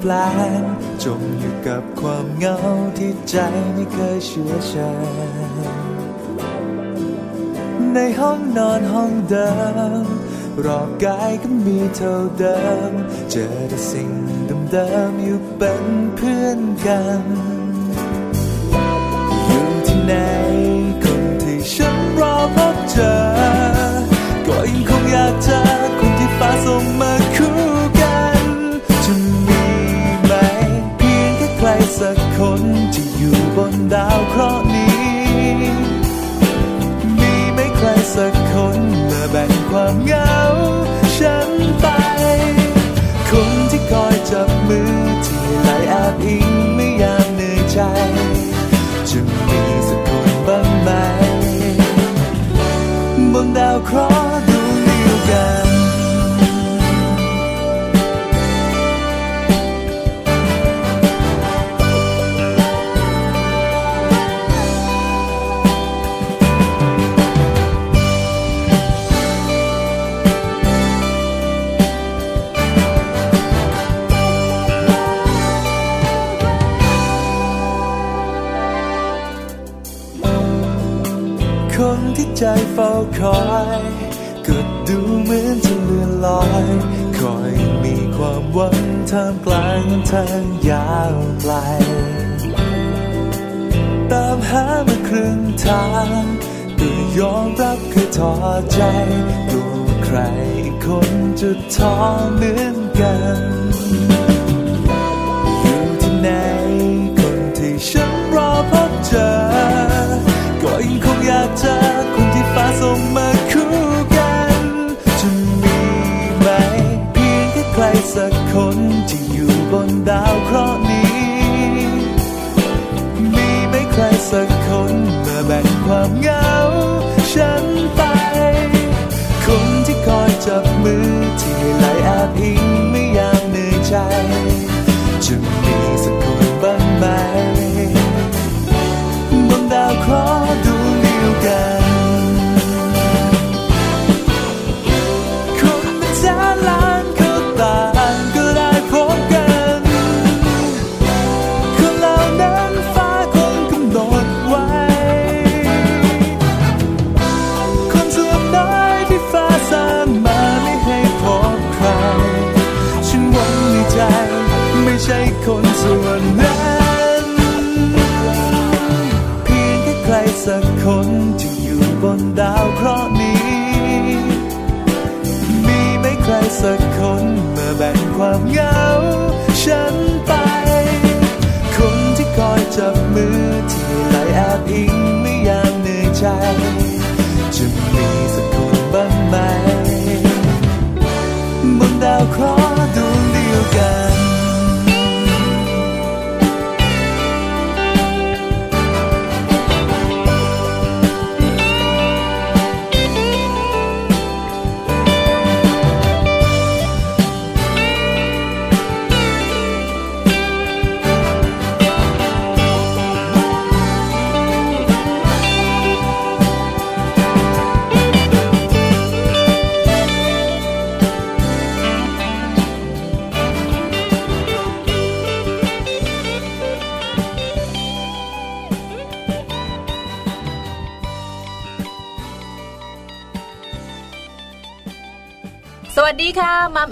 แปลงจมอยู่กับความเหงาที่ใจไม่เคยเชื่อชันในห้องนอนห้องเดิม รอบกายก็มีเท่าเดิม เจอแต่สิ่งเดิมๆอยู่เป็นเพื่อนกัน อยู่ที่ไหนคนที่ฉันรอพบเจอ ก็ยังคงอยากเจอ เคราะห์นี้ มีไม่ใครสักคนมาแบ่งความเหงา ฉันไป คนที่คอยจับมือที่ไหลแอบอิงไม่ยามเหนื่อยใจจะมีสักคนบ้างไหมบนดาวเคราะห์ ใจเฝ้าคอยก็ดูเหมือนจะเลื่อนลอย คอยมีความหวังท่ามกลางทางยาวไกล ตามหามาครึ่งทางก็ยอมรับคือท้อใจตัวใครคนจะท้อเหมือนกันอยู่ที่ไหนคนที่ฉันรอพบเจอก็ยังคงอยากเจอ บ่งความเหงา ฉันไป คนที่คอยจับมือที่ไหลแอบอิงไม่ยามเหนื่อยใจ จะมีสักคนบ้างไหมบนดาวเคราะห์ดวงเดียวกัน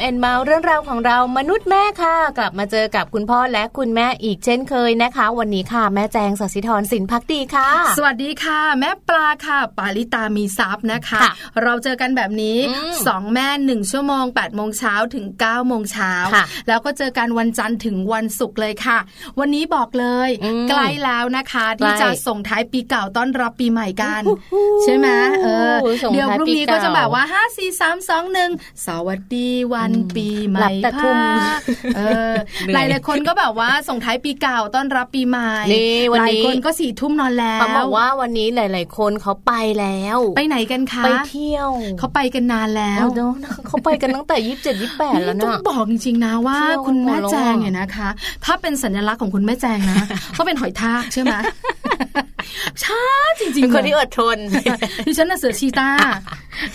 แอนเมาส์เรื่องราวของเรามนุษย์แม่ค่ะ กลับมาเจอกับคุณพ่อและคุณแม่อีกเช่นเคยนะคะ วันนี้ค่ะ แม่แจงสัสิธรสินพักดีค่ะ สวัสดีค่ะ แม่ปลาค่ะ ปาลิตามีซับนะคะค่ะเราเจอกันแบบนี้อืมสองแม่หนึ่งชั่วโมง8ปดโมงเช้าถึง9ก้าโมงเช้าค่ะแล้วก็เจอกันวันจันทร์ถึงวันศุกร์เลยค่ะ วันนี้บอกเลยอืมใกล้แล้วนะคะที่ใกล้จะส่งท้ายปีเก่าต้อนรับปีใหม่กัน ใช่ไหมเออส่งเดี๋ยวท้ายพรุ่งปีนี้ก็จะเก่าแบบว่า5 4 3 2 1สวัสดีวันปีใหหลัม่บแต่ทุ่มพาเออเหนื่หอยลายๆคนก็แบบว่าส่งท้ายปีเก่าต้อนรับปีใหม่นี่วันหลายนี้คนก็สี่ทุ่มนอนแล้วเขาบอกว่าวันนี้หลาย ๆ คนเขาไปแล้ว ไปไหนกันคะไปเที่ยวเขาไปกันนานแล้วเอาเนอะเขาไปกันตั้งแต่ยี่สิบเจ็ดยี่สิบแปดแล้วต้อนะงบอกจริง ๆ นะว่าเที่ยวคุณแม่หมดแล้วแจงอะเนี่ยนะคะ ถ้าเป็นสัญลักษณ์ของคุณแม่แจงนะก็เป็นหอยทากใช่ไหมช้าจริงๆเป็นคนลยที่อดทนดิฉันน่ะเสือชีตา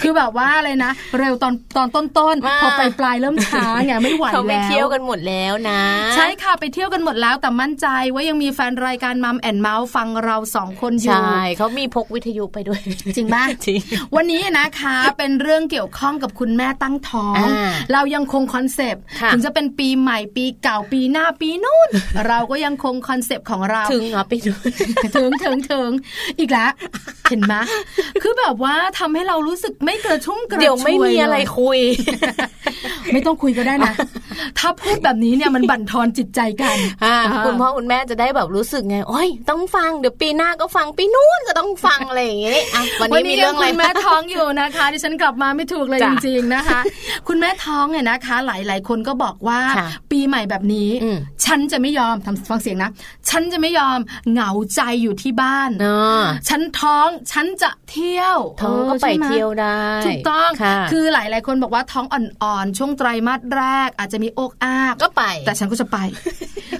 คือแบบว่าอะไรนะ เร็วตอนตอนต้นว่าๆพอไปปลายเริ่มช้าไงไม่ไหวเขาไปแล้วเที่ยวกันหมดแล้วนะ ใช่ค่ะไปเที่ยวกันหมดแล้วแต่มั่นใจว่ายังมีแฟนรายการ Mom and Mouth ฟังเราสองคนอยู่ใช่เขามีพกวิทยุไปด้วย จริงป่ะจริงวันนี้นะคะเป็นเรื่องเกี่ยวข้องกับคุณแม่ตั้งท้องอ่าเรายังคงคอนเซปต์ค่ะถึงจะเป็นปีใหม่ปีเก่าปีหน้าปีนู่นเราก็ยังคงคอนเซปต์ของเราถึงเหรอไปดูถึงถึงถึงอีกแล้วเห็นไหมคือแบบว่าทำให้เรารู้สึกไม่กระชุ่มกระชวยเดี๋ยวไม่มีอะไรเลยคุย ไม่ต้องคุยก็ได้นะ ถ้าพูดแบบนี้เนี่ยมันบั่นทอนจิตใจกันอ่าอ่าคุณพ่อคุณแม่จะได้แบบรู้สึกไงโอ้ยต้องฟังเดี๋ยวปีหน้าก็ฟังปีนู้นก็ต้องฟังอะไรอย่างเงี้ยอะวันนี้มีเรื่องอะไรคุณแม่ท้องอยู่นะคะดิฉันกลับมาไม่ถูกเลยจ้ะจริงๆนะคะ คุณแม่ท้องเนี่ยนะคะ หลายๆ คนก็บอกว่าค่ะปีใหม่แบบนี้อืมฉันจะไม่ยอมทำฟังเสียงนะ ฉันจะไม่ยอมเหงาใจอยู่ที่บ้านเนาะฉันท้องฉันจะเที่ยวเธอก็ไปใช่หมเที่ยวได้ถูกต้องค่ะคือหลาย ๆ คนบอกว่าท้องอ่อนๆช่วงไตรมาสแรก อาจจะมีอกอากก็ไป แต่ฉันก็จะไป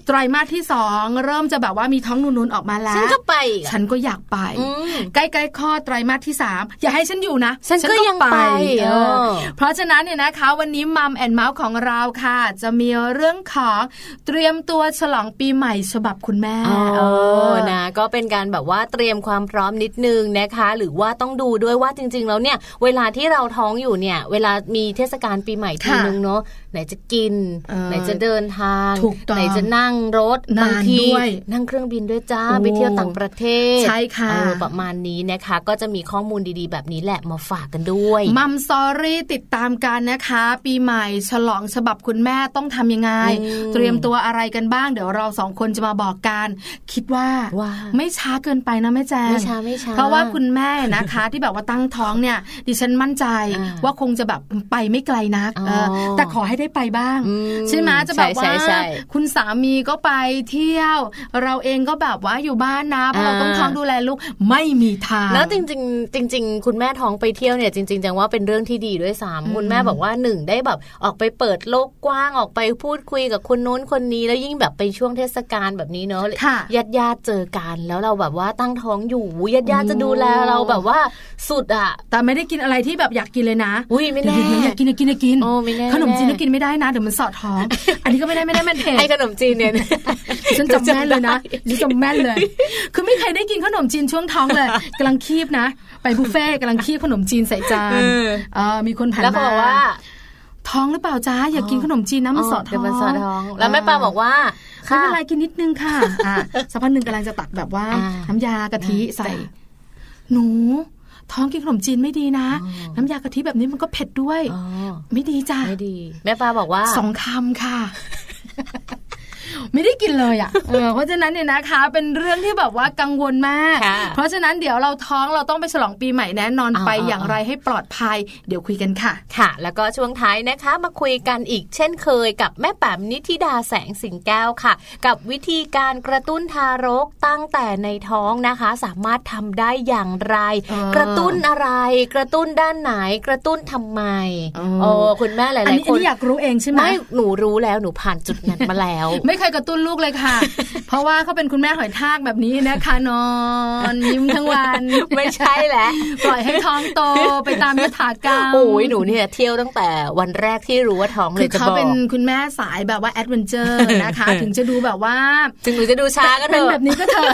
ไตรมาสที่สองเริ่มจะแบบว่ามีท้องนูนๆออกมาแล้วฉันก็ไปอีกฉันก็อยากไปอืมใกล้ๆคลอดไตรมาสที่สามอย่าให้ฉันอยู่นะฉันก็ยังไปเอเอออเพราะฉะนั้นเนี่ยนะคะ วันนี้มัมแอนเมาส์ของเราค่ะ จะมีเรื่องของเตรียมตัวฉลองปีใหม่ฉบับคุณแม่อ๋อเออนะ ก็เป็นการแบบว่าเตรียมความพร้อมนิดนึงนะคะ หรือว่าต้องดูด้วยว่าจริง ๆ แล้วเนี่ยเวลาที่เราท้องอยู่เนี่ย เวลามีเทศกาลปีใหม่ทีค่ะนึงเนาะไหนจะกินเออไหนจะเดินทางถูกต้องไหนจะนั่งรถนานบางทีด้วยนั่งเครื่องบินด้วยจ้าโอ้ไปเที่ยวต่างประเทศใช่ค่ะเออประมาณนี้นะคะ ก็จะมีข้อมูลดีๆ แบบนี้แหละมาฝากกันด้วยมัมซอรี่ติดตามกันนะคะ ปีใหม่ฉลองฉบับคุณแม่ต้องทำยังไงอืมเตรียมตัวอะไรกันบ้างเดี๋ยวเราสองคนจะมาบอกกัน คิดว่าว่าไม่ช้าเกินไปนะแม่แจงไม่ช้าไม่ช้าเพราะว่าคุณแม่นะคะ ที่แบบว่าตั้งท้องเนี่ยดิฉันมั่นใจอ่าว่าคงจะแบบไปไม่ไกลนักอ๋อเออแต่ขอให้ได้ไปบ้างอืมใช่ไหมจะแบบใช่ว่าใช่ใช่คุณสามีก็ไปเที่ยว เราเองก็แบบว่าอยู่บ้านนะเพราะเราอ่าต้องท้องดูแลลูกไม่มีทาง แล้วจริง ๆ จริง ๆ คุณแม่ท้องไปเที่ยวเนี่ยจริงๆจังว่าเป็นเรื่องที่ดีด้วยซ้ำคุณแม่บอกว่าหนึ่งได้แบบออกไปเปิดโลกกว้างออกไปพูดคุยกับคนนู้นคนนี้ แล้วยิ่งแบบไปช่วงเทศกาลแบบนี้เนอะค่ะญาติญาติๆเจอกันแล้วเราแบบว่าตั้งท้องอยู่ญาติญาติๆจะดูแลเราแบบว่าสุดอะแต่ไม่ได้กินอะไรที่แบบอยากกินเลยนะอุ้ยไม่แน่เดี๋ยวๆอยากกินอยากกินอยากกินโอ้ไม่แน่ขนมจีนไม่ก็แน่กินไม่ได้นะเดี๋ยวมันสอดท้องอันนี้ก็ไม่ได้ไม่ได้แม่นเทไอ้ขนมจีนเนี่ยฉันจำแม่นเลยนะฉันจำแม่นเลย คือไม่เคยได้กินขนมจีนช่วงท้องเลยกำลังคีบนะ ไปบุฟเฟ่ต์กำลังคีบขนมจีนใส่จานเออเออมีคนผ่านแล้วเขามาบอกว่าท้องหรือเปล่าจ้าอยากกินขนมจีนนะมันสอดท้เดี๋อยวงมันสอดท้อง แล้วแม่ปาบอกว่าไม่เป็นไรกินนิดนึงค่ะอะสักพักหนึ่งกำลังจะตักแบบว่าอ่าน้ำยากะทิใส่จ้ะหนู ท้องกินขนมจีนไม่ดีนะอ๋อน้ำยากะทิแบบนี้มันก็เผ็ดด้วยอ๋อไม่ดีจ้ะไม่ดี แม่ปาบอกว่าสองคำค่ะ ไม่ได้กินเลยอะเออเพราะฉะนั้นเนี่ยนะคะ เป็นเรื่องที่แบบว่ากังวลมากค่ะเพราะฉะนั้นเดี๋ยวเราท้องเราต้องไปฉลองปีใหม่แน่นอนอ่าไปอ่าอย่างไรให้ปลอดภัย เดี๋ยวคุยกันค่ะ ค่ะ แล้วก็ช่วงท้ายนะคะมาคุยกันอีกเช่นเคยกับแม่แป๋มนิธิดาแสงสิงแก้วค่ะ กับวิธีการกระตุ้นทารกตั้งแต่ในท้องนะคะ สามารถทำได้อย่างไรเออกระตุ้นอะไร กระตุ้นด้านไหนกระตุ้นทำไมเออโอ้คุณแม่หลายอันนี้ๆอัคนนนี้อยากรู้เองใช่ไหมไม่หนูรู้แล้วหนูผ่านจุดนั้นมาแล้ว ไม่เคยกระตุ้นลูกเลยค่ะ เพราะว่าเขาเป็นคุณแม่หอยทากแบบนี้นะคะนอนยิ้มทั้งวันไม่ใช่แหละปล่อยให้ท้องโตไปตามยถากรรมโอ้ยหนูเนี่ยเที่ยวตั้งแต่วันแรกที่รู้ว่าท้องเลคือจะเขาบอกเป็นคุณแม่สายแบบว่า adventure นะคะ ถึงจะดูแบบว่า ถึงหนูจะดูช้าก็เถเป็นอะแบบนี้ก็เถอะ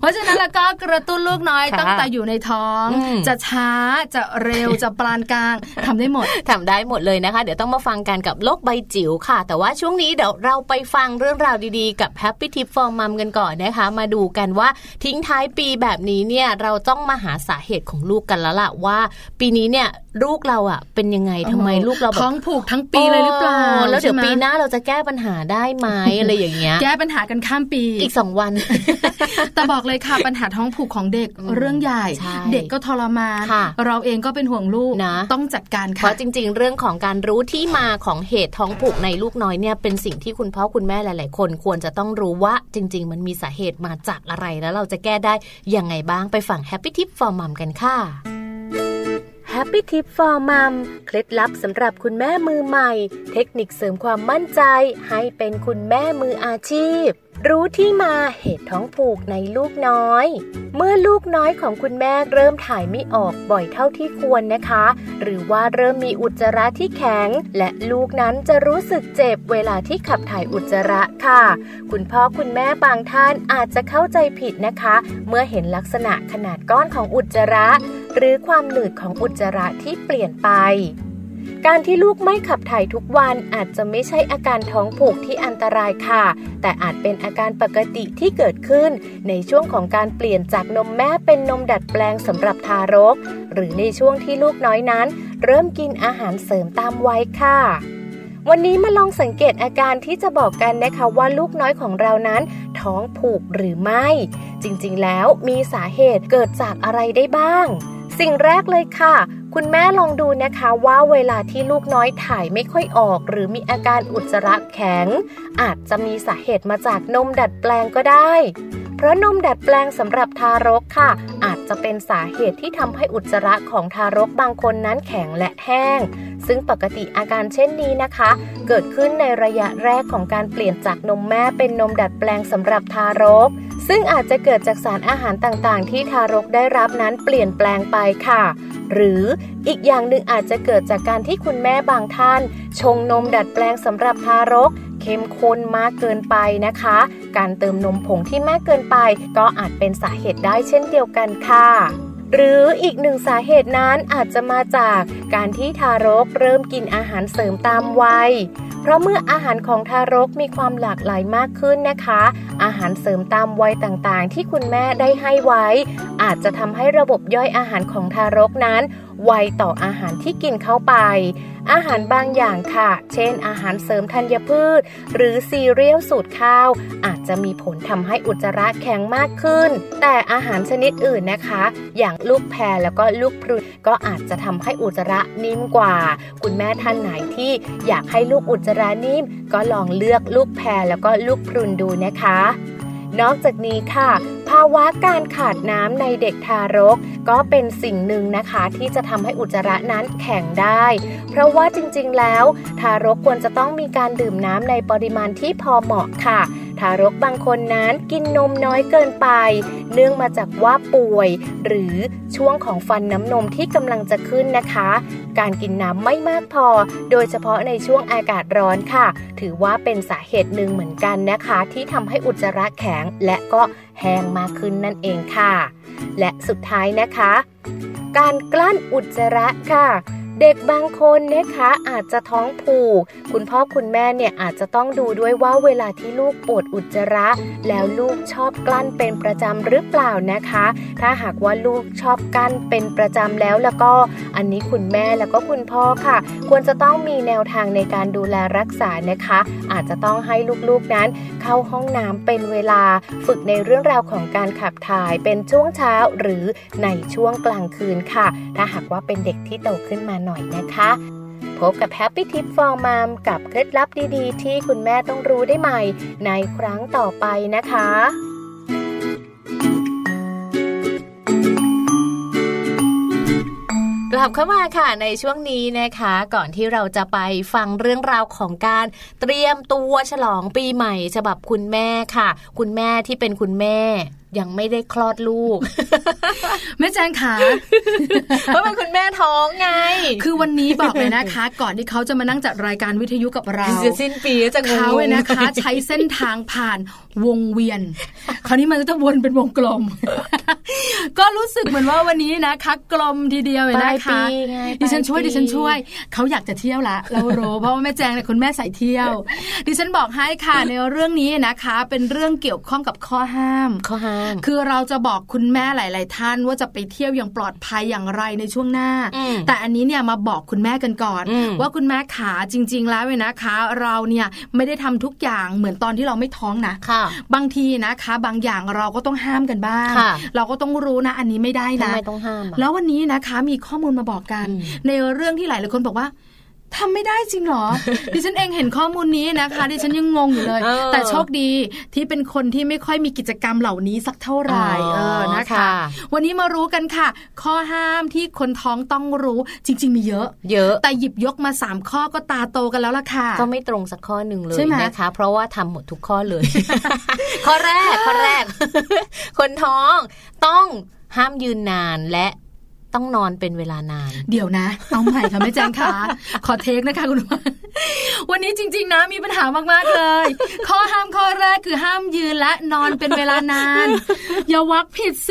เพราะฉะนั้นแล้วก็กระตุ้นลูกน้อยค่ะตั้งแต่อยู่ในท้องอืมจะช้าจะเร็วจะปานกลางทำได้หมดทำได้หมดเลยนะคะ เดี๋ยวต้องมาฟังกันกับโลกใบจิ๋วค่ะ แต่ว่าช่วงนี้เดี๋ยวเราไปฟังเรื่องราวดีๆ กับ Happy Tip for Mom กันก่อนนะคะ มาดูกันว่าทิ้งท้ายปีแบบนี้เนี่ยเราต้องมาหาสาเหตุของลูกกันแล้วล่ะว่า ปีนี้เนี่ย ลูกเราอะเป็นยังไงทำไมลูกเราแบบท้องผูกทั้งปีเลยหรือเปล่าแล้วเดี๋ยวใช่ไหมปีหน้าเราจะแก้ปัญหาได้ไหมอะไรอย่างเงี้ยแก้ปัญหากันข้ามปีอีกสองวัน แต่บอกเลยค่ะปัญหาท้องผูกของเด็กอืมเรื่องใหญ่ใช่เด็กก็ทรมานค่ะเราเองก็เป็นห่วงลูกนะต้องจัดการเพค่ะราะจริง ๆ เรื่องของการรู้ที่มาของเหตุท้องผูกในลูกน้อยเนี่ยเป็นสิ่งที่คุณพ่อคุณแม่หลาย ๆ คนควรจะต้องรู้ว่าจริง ๆ มันมีสาเหตุมาจากอะไรแล้วเราจะแก้ได้ยังไงบ้างไปฟัง Happy Tip for Mom กันค่ะ Happy Tip for Mom เคล็ดลับสำหรับคุณแม่มือใหม่ เทคนิคเสริมความมั่นใจให้เป็นคุณแม่มืออาชีพ รู้ที่มาเหตุท้องผูกในลูกน้อย เมื่อลูกน้อยของคุณแม่เริ่มถ่ายไม่ออกบ่อยเท่าที่ควรนะคะ หรือว่าเริ่มมีอุจจาระที่แข็ง และลูกนั้นจะรู้สึกเจ็บเวลาที่ขับถ่ายอุจจาระค่ะ คุณพ่อคุณแม่บางท่านอาจจะเข้าใจผิดนะคะ เมื่อเห็นลักษณะขนาดก้อนของอุจจาระ หรือความหนืดของอุจจาระที่เปลี่ยนไป การที่ลูกไม่ขับถ่ายทุกวันอาจจะไม่ใช่อาการท้องผูกที่อันตรายค่ะ แต่อาจเป็นอาการปกติที่เกิดขึ้น ในช่วงของการเปลี่ยนจากนมแม่เป็นนมดัดแปลงสำหรับทารก หรือในช่วงที่ลูกน้อยนั้น เริ่มกินอาหารเสริมตามวัยค่ะวันนี้มาลองสังเกตอาการที่จะบอกกันนะคะว่าลูกน้อยของเรานั้น ท้องผูกหรือไม่ จริงๆแล้วมีสาเหตุเกิดจากอะไรได้บ้าง สิ่งแรกเลยค่ะ คุณแม่ลองดูนะคะว่าเวลาที่ลูกน้อยถ่ายไม่ค่อยออก หรือมีอาการอุจจาระแข็ง อาจจะมีสาเหตุมาจากนมดัดแปลงก็ได้ เพราะนมดัดแปลงสำหรับทารกค่ะ อาจจะเป็นสาเหตุที่ทำให้อุจจาระของทารกบางคนนั้นแข็งและแห้ง ซึ่งปกติอาการเช่นนี้นะคะ เกิดขึ้นในระยะแรกของการเปลี่ยนจากนมแม่เป็นนมดัดแปลงสำหรับทารก ซึ่งอาจจะเกิดจากสารอาหารต่างๆ ที่ทารกได้รับนั้นเปลี่ยนแปลงไปค่ะ หรืออีกอย่างหนึ่งอาจจะเกิดจากการที่คุณแม่บางท่าน ชงนมดัดแปลงสำหรับทารกเข้มข้นมากเกินไปนะคะ การเติมนมผงที่มากเกินไป ก็อาจเป็นสาเหตุได้เช่นเดียวกันค่ะหรืออีกหนึ่งสาเหตุนั้นอาจจะมาจากการที่ทารกเริ่มกินอาหารเสริมตามวัย เพราะเมื่ออาหารของทารกมีความหลากหลายมากขึ้นนะคะ อาหารเสริมตามวัยต่างๆ ที่คุณแม่ได้ให้ไว้ อาจจะทำให้ระบบย่อยอาหารของทารกนั้น ไวต่ออาหารที่กินเข้าไป อาหารบางอย่างค่ะ เช่น อาหารเสริมธัญพืช หรือซีเรียลสูตรข้าว อาจจะมีผลทำให้อุจจาระแข็งมากขึ้น แต่อาหารชนิดอื่นนะคะ อย่างลูกแพรแล้วก็ลูกพรุนก็อาจจะทำให้อุจจาระนิ่มกว่า คุณแม่ท่านไหนที่อยากให้ลูกอุจจาระนิ่ม ก็ลองเลือกลูกแพรแล้วก็ลูกพรุนดูนะคะ นอกจากนี้ค่ะ ภาวะการขาดน้ำในเด็กทารก ก็เป็นสิ่งหนึ่งนะคะที่จะทำให้อุจจาระนั้นแข็งได้ เพราะว่าจริงๆแล้ว ทารกควรจะต้องมีการดื่มน้ำในปริมาณที่พอเหมาะค่ะทารกบางคนนั้นกินนมน้อยเกินไป เนื่องมาจากว่าป่วย หรือช่วงของฟันน้ำนมที่กำลังจะขึ้นนะคะ การกินน้ำไม่มากพอ โดยเฉพาะในช่วงอากาศร้อนค่ะ ถือว่าเป็นสาเหตุหนึ่งเหมือนกันนะคะ ที่ทำให้อุจจาระแข็งและก็ แห้งมากขึ้นนั่นเองค่ะ และสุดท้ายนะคะ การกลั้นอุจจาระค่ะ เด็กบางคนนะคะอาจจะท้องผูก คุณพ่อคุณแม่เนี่ยอาจจะต้องดูด้วยว่าเวลาที่ลูกปวดอุจจาระ แล้วลูกชอบกลั้นเป็นประจำหรือเปล่านะคะ ถ้าหากว่าลูกชอบกลั้นเป็นประจำแล้วแล้วก็อันนี้คุณแม่แล้วก็คุณพ่อค่ะ ควรจะต้องมีแนวทางในการดูแลรักษานะคะ อาจจะต้องให้ลูกๆนั้น เข้าห้องน้ำเป็นเวลาฝึกในเรื่องราวของการขับถ่ายเป็นช่วงเช้าหรือในช่วงกลางคืนค่ะ ถ้าหากว่าเป็นเด็กที่โตขึ้นมาหน่อยนะคะ พบกับ Happy Tip for Mom กับเคล็ดลับดีๆ ที่คุณแม่ต้องรู้ได้ใหม่ ในครั้งต่อไปนะคะกลับเข้ามาค่ะในช่วงนี้นะคะ ก่อนที่เราจะไปฟังเรื่องราวของการเตรียมตัวฉลองปีใหม่ ฉบับคุณแม่ค่ะ คุณแม่ที่เป็นคุณแม่ยังไม่ได้คลอดลูก แม่แจงขาเพราะเป็นคุณแม่ท้องไง คือวันนี้บอกเลยนะคะ ก่อนที่เขาจะมานั่งจัดรายการวิทยุกับเราจะสิ้นปีจะงงเขาเนี่ยนะคะ ใช้เส้นทางผ่านวงเวียน คราวนี้มันก็จะวนเป็นวงกลม ก็รู้สึกเหมือนว่าวันนี้นะคะกลมทีเดียวเลยปลายนะปีคะไงดิฉันช่วยปลายปีดิฉันช่วย เขาอยากจะเที่ยวละเรารู้เพราะว่าแม่แจงเนี่ยคุณแม่ใส่เที่ยว ดิฉันบอกให้ค่ะในเรื่องนี้นะคะ เป็นเรื่องเกี่ยวข้องกับข้อห้ามข้อห้ามคือเราจะบอกคุณแม่หลาย ๆ ท่านว่าจะไปเที่ยวอย่างปลอดภัยอย่างไรในช่วงหน้าอืมแต่อันนี้เนี่ยมาบอกคุณแม่กันก่อนอืมว่าคุณแม่ขาจริง ๆ แล้วเนี่ยนะคะ เราเนี่ยไม่ได้ทำทุกอย่างเหมือนตอนที่เราไม่ท้องนะค่ะบางทีนะคะ บางอย่างเราก็ต้องห้ามกันบ้างค่ะเราก็ต้องรู้นะ อันนี้ไม่ได้ทำนะไมต้องห้ามอะแล้ววันนี้นะคะมีข้อมูลมาบอกกันอืมในเรื่องที่หลายหลายคนบอกว่า ทำไม่ได้จริงเหรอ ดิฉันเองเห็นข้อมูลนี้นะคะ ดิฉันยังงงอยู่เลยเออแต่โชคดีที่เป็นคนที่ไม่ค่อยมีกิจกรรมเหล่านี้สักเท่าไหร่อ๋อเออนะคะค่ะวันนี้มารู้กันค่ะ ข้อห้ามที่คนท้องต้องรู้จริง ๆ มีเยอะ เยอะ แต่หยิบยกมาสามข้อก็ตาโตกันแล้วล่ะค่ะ ก็ไม่ตรงสักข้อหนึ่งเลใช่ยไหมนะคะ เพราะว่าทำหมดทุกข้อเลย ข้อแรกข้อแรก คนท้องต้องห้ามยืนนานและ ต้องนอนเป็นเวลานาน เดี๋ยวนะ เอาใหม่ค่ะแม่แจงค่ะขอเทคนะคะคุณผู้ชมวันนี้จริง ๆ นะมีปัญหามากๆเลย ข้อห้ามข้อแรกคือห้ามยืนและนอนเป็นเวลานาน อย่าวักผิดเซ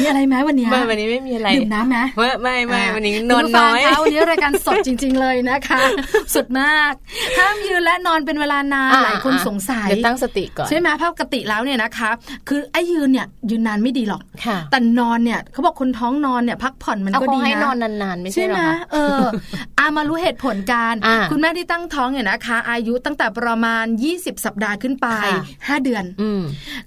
มีอะไรไหมวันเนี้ยไม่วันนี้ไม่มีอะไรดื่มน้ำไหมไม่ไม่ไม่อ่าวันนี้นอนน้อยคุณผู้ฟังคะวันนี้รายการสดจริง ๆ เลยนะคะสุดมาก ห้ามยืนและนอนเป็นเวลานานอ่าหลายคนอ่าสงสัยเดี๋ยวตั้งสติก่อนใช่ไหมเพราะปกติแล้วเนี่ยนะคะ คือไอ้ยืนเนี่ยยืนนานไม่ดีหรอกค่ะแต่นอนเนี่ยเขาบอกคนท้องนอนเนี่ยพักผ่อนมันเอาก็เขาดีให้นะนอนนานๆไม่ใช่ใช่เหรไหมอคะเอออามารู้เหตุผลการอ่าคุณแม่ที่ตั้งท้องเนี่ยนะคะ อายุตั้งแต่ประมาณ 20 สัปดาห์ขึ้นไปค่ะ5เดือนอืม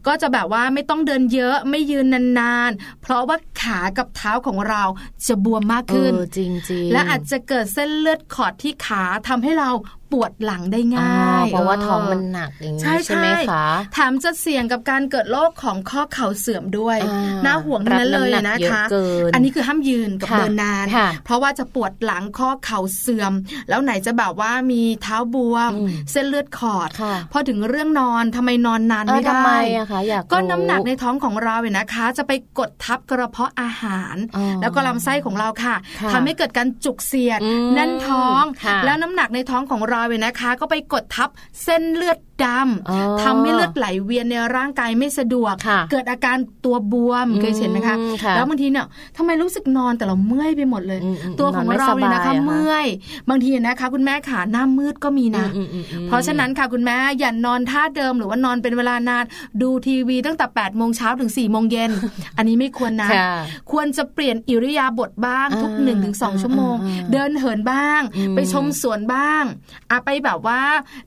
ก็จะแบบว่าไม่ต้องเดินเยอะไม่ยืนนานๆ เพราะว่าขากับเท้าของเราจะบวมมากเอขึ้นอจริงจริงและอาจจะเกิดเส้นเลือดขอดที่ขาทำให้เราปวดหลังได้ง่ายเพราะว่าออท้องมันหนักอย่างนี้ใช่ใช่ไหมคะแถมจะเสี่ยงกับการเกิดโรคของข้อเข่าเสื่อมด้วยอ่าน่าห่วงทั้งนั้นเลยรับน้ำหนันะกเยอะคะเกินอันนี้คือห้ามยืนกับค่ะเดินนานค่ะเพราะว่าจะปวดหลังข้อเข่าเสื่อม แล้วไหนจะแบบว่ามีเท้าบวมอืมเส้นเลือดขอดค่ะพอถึงเรื่องนอนทำไมนอนนานเออไม่ได้ทำไมอะคะอยากก็รู้น้ำหนักในท้องของเราเนี่ยนะคะ จะไปกดทับกระเพาะอาหารอ๋อแล้วก็ลำไส้ของเราค่ะค่ะทำให้เกิดการจุกเสียดอืมแน่นท้องค่ะแล้วน้ำหนักในท้องของเราเนี่ยนะคะ ก็ไปกดทับเส้นเลือดดอ๋อำทำให้เลือดไหลเวียนในร่างกายไม่สะดวกค่ะเกิดอาการตัวบวมอืมเคยเห็นไหมคะค่ะแล้วบางทีเนี่ยทำไมรู้สึกนอนแต่เราเมื่อยไปหมดเลยอืมอืมตัวของนอนไม่เราเนี่ยนะคะสบายอะคะเมื่อย บางทีนะคะ คุณแม่ขาหน้ามืดก็มีนะอืมอืมอืมเพราะฉะนั้นค่ะคุณแม่อย่านอนท่าเดิมหรือว่านอนเป็นเวลานาน ดูทีวีตั้งแต่8ปดโมงเช้าถึง4ี่โมงเย็น อันนี้ไม่ควรนะค่ะควรจะเปลี่ยนอิริยาบถบ้างทุกอ่า1นถึงสชั่วโมงอ่าอ่าเดินเหินบ้างอืมไปชมสวนบ้างอะไปแบบว่า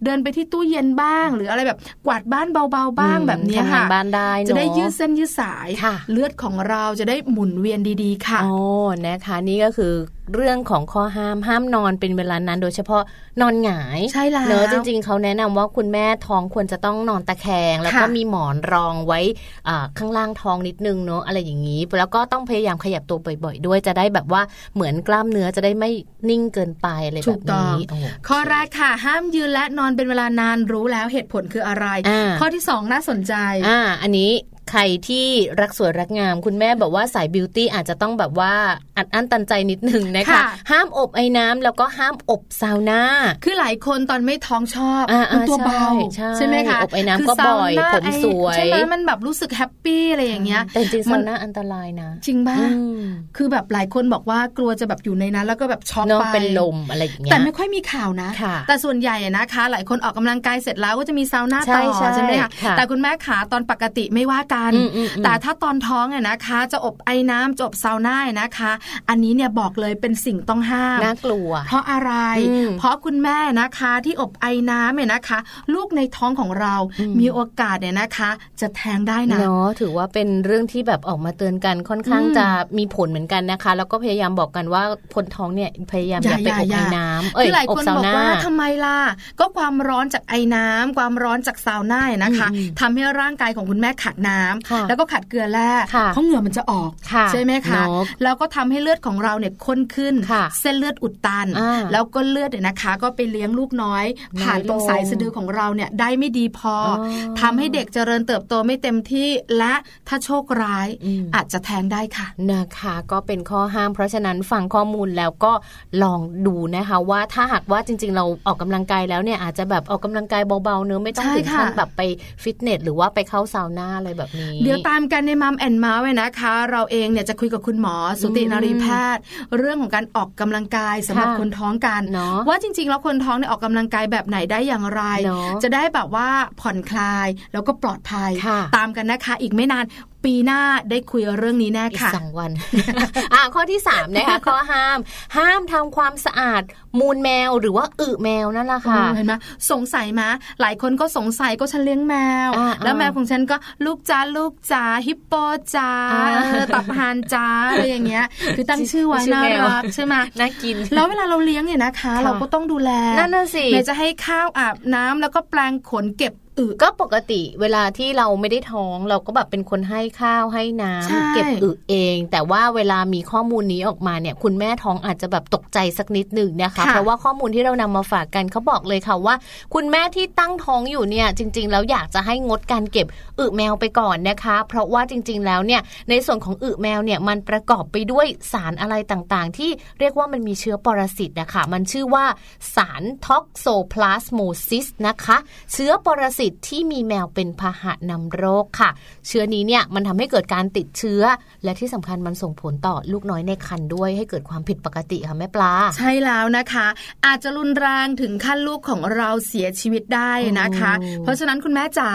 เดินไปที่ตู้เย็นบ้างหรืออะไรแบบกวาดบ้านเบาๆบ้างอืมแบบเนี้ยทำงาค่ะนบ้านได้เนอะจะได้ยืดเส้นยืดสายค่ะเลือดของเราจะได้หมุนเวียนดีๆค่ะโอ้นะคะนี่ก็คือ เรื่องของข้อห้ามห้ามนอนเป็นเวลานั้นโดยเฉพาะนอนหงายใช่แล้วเนอะจริง ๆเขาแนะนำว่าคุณแม่ท้องควรจะต้องนอนตะแคง แล้วก็ค่ะมีหมอนรองไว้อ่าข้างล่างท้องนิดนึงเนอะอะไรอย่างนี้ แล้วก็ต้องพยายามขยับตัวบ่อย ๆ ด้วยจะได้แบบว่าเหมือนกล้ามเนื้อจะได้ไม่นิ่งเกินไปอะไรถูแบบกต้องนี้โเคข้อแรกค่ะ ห้ามยืนและนอนเป็นเวลานานรู้แล้วเหตุผลคืออะไรอ่าข้อที่สองน่าสนใจอ่าอันนี้ ใครที่รักสวยรักงาม คุณแม่บอกว่าสายบิวตี้อาจจะต้องแบบว่าอัดอั้นตันใจนิดนึงนะคะค่ะห้ามอบไอ้น้ำแล้วก็ห้ามอบซาวน่าคือหลายคนตอนไม่ท้องชอบอ่ามันตัวใช่เบาใช่ไหมคะอบไอ้น้ำคืก็บ่อยซาวน่าผมสวยไอ้ใช่ไหมมันแบบรู้สึกแฮปปี้อะไรอย่างเงี้ยแต่จริงๆมัซานวน่าอันตรายนะ จริงป่ะอืมคือแบบหลายคนบอกว่ากลัวจะแบบอยู่ในนั้น แล้วก็แบบช็อกเนอะไปเป็นลมอะไรอย่างเงี้ยแต่ไม่ค่อยมีข่าวนะค่ะแต่ส่วนใหญ่อะนะคะ หลายคนออกกำลังกายเสร็จแล้วก็จะมีซาวน่าใช่ต่อใช่ใช่ไหมคะค่ะแต่คุณแม่ขาตอนปกติไม่ว่ากันอืมอืมอืมแต่ถ้าตอนท้องอะนะคะ จะอบไอ้น้ำจะอบซาวน่านะคะ อันนี้เนี่ยบอกเลยเป็นสิ่งต้องห้ามน่ากลัว เพราะอะไรอืมเพราะคุณแม่นะคะที่อบไอ้น้ำเนี่ยนะคะ ลูกในท้องของเราอืมมีโอกาสเนี่ยนะคะ จะแท้งได้นะเนาะถือว่าเป็นเรื่องที่แบบออกมาเตือนกันค่อนข้างอืมจะมีผลเหมือนกันนะคะ แล้วก็พยายามบอกกันว่าคนท้องเนี่ยพยายามอย่าไปอบอย่าไอ้น้ำเอ้ยคือหลายอบคนซาวบอกน่าว่าทำไมล่ะก็ความร้อนจากไอ้น้ำความร้อนจากซาวน่าเนี่ยนะคะอืมทำให้ร่างกายของคุณแม่ขาดน้ำค่ะแล้วก็ขาดเกลือแร่ค่ะเพราะเหงื่อมันจะออกค่ะใช่ไหมคะเนอะแล้วก็ทำให้เลือดของเราเนี่ยข้นขึ้นค่ะเส้นเลือดอุดตันอ่าแล้วก็เลือดเนี่ยนะคะ ก็ไปเลี้ยงลูกน้อยน้อยผ่านตรงลงสายสะดือของเราเนี่ยได้ไม่ดีพอออทำให้เด็กเจริญเติบโตไม่เต็มที่และถ้าโชคร้ายอืมอาจจะแท้งได้ค่ะนะคะ ก็เป็นข้อห้าม เพราะฉะนั้นฟังข้อมูลแล้วก็ลองดูนะคะ ว่าถ้าหากว่าจริง ๆ เราออกกำลังกายแล้วเนี่ยอาจจะแบบออกกำลังกายเบาๆเนื้อะไม่ต้องใช่ถึงขั้นค่ะแบบไปฟิตเนสหรือว่าไปเข้าซาวน่าอะไรแบบนี้ เดี๋ยวตามกันใน Mom and Mouth นะคะ เราเองเนี่ยจะคุยกับคุณหมอสุตินารีแพทย์ เรื่องของการออกกำลังกายสำหรับค่ะคนท้องกันเนาะว่าจริง ๆ แล้วคนท้องเนี่ยออกกำลังกายแบบไหนได้อย่างไรเนอะจะได้แบบว่าผ่อนคลายแล้วก็ปลอดภัยค่ะตามกันนะคะ อีกไม่นานปีหน้าได้คุยเรื่องนี้แน่อีกค่ะสองวันอะข้อที่สามนะคะข้อห้าม ห้ามทำความสะอาด มูลแมวหรือว่าอึแมวนั่นแหละค่ะเออเห็นไหมสงสัยไหมหลายคนก็สงสัยก็ฉันเลี้ยงแมวอ่าแล้วอ่าแมวของฉันก็ลูกจ้าลูกจ้าฮิปโปจ้าอ่าเออตับหานจ้าอะไรอย่างเงี้ย คือตั้งชื่อไว้ชื่อน่าแมวรักใช่ไหมน่ากิน แล้วเวลาเราเลี้ยงเนี่ยนะคะค่ะเราก็ต้องดูแลนั่นน่ะสิเมย์จะให้ข้าวอาบน้ำแล้วก็แปลงขนเก็บ อึก็ปกติเวลาที่เราไม่ได้ท้องเราก็แบบเป็นคนให้ข้าวให้น้ำใช่เก็บอึเอง แต่ว่าเวลามีข้อมูลนี้ออกมาเนี่ย คุณแม่ท้องอาจจะแบบตกใจสักนิดหนึ่งนะคะค่ะเพราะว่าข้อมูลที่เรานำมาฝากกันเขาบอกเลยค่ะว่า คุณแม่ที่ตั้งท้องอยู่เนี่ย จริง ๆ แล้วอยากจะให้งดการเก็บอึแมวไปก่อนนะคะ เพราะว่าจริง ๆ แล้วเนี่ยในส่วนของอึแมวเนี่ยมันประกอบไปด้วยสารอะไรต่างๆ ที่เรียกว่ามันมีเชื้อปรสิตนะคะมันชื่อว่าสาร toxoplasmosis นะคะ เชื้อปรสิตที่มีแมวเป็นพาหะนำโรคค่ะ เชื้อนี้เนี่ยมันทำให้เกิดการติดเชื้อ และที่สำคัญมันส่งผลต่อลูกน้อยในครรภ์ด้วยให้เกิดความผิดปกติค่ะแม่ปลา ใช่แล้วนะคะ อาจจะรุนแรงถึงขั้นลูกของเราเสียชีวิตได้นะคะโอ้เพราะฉะนั้นคุณแม่จ๋า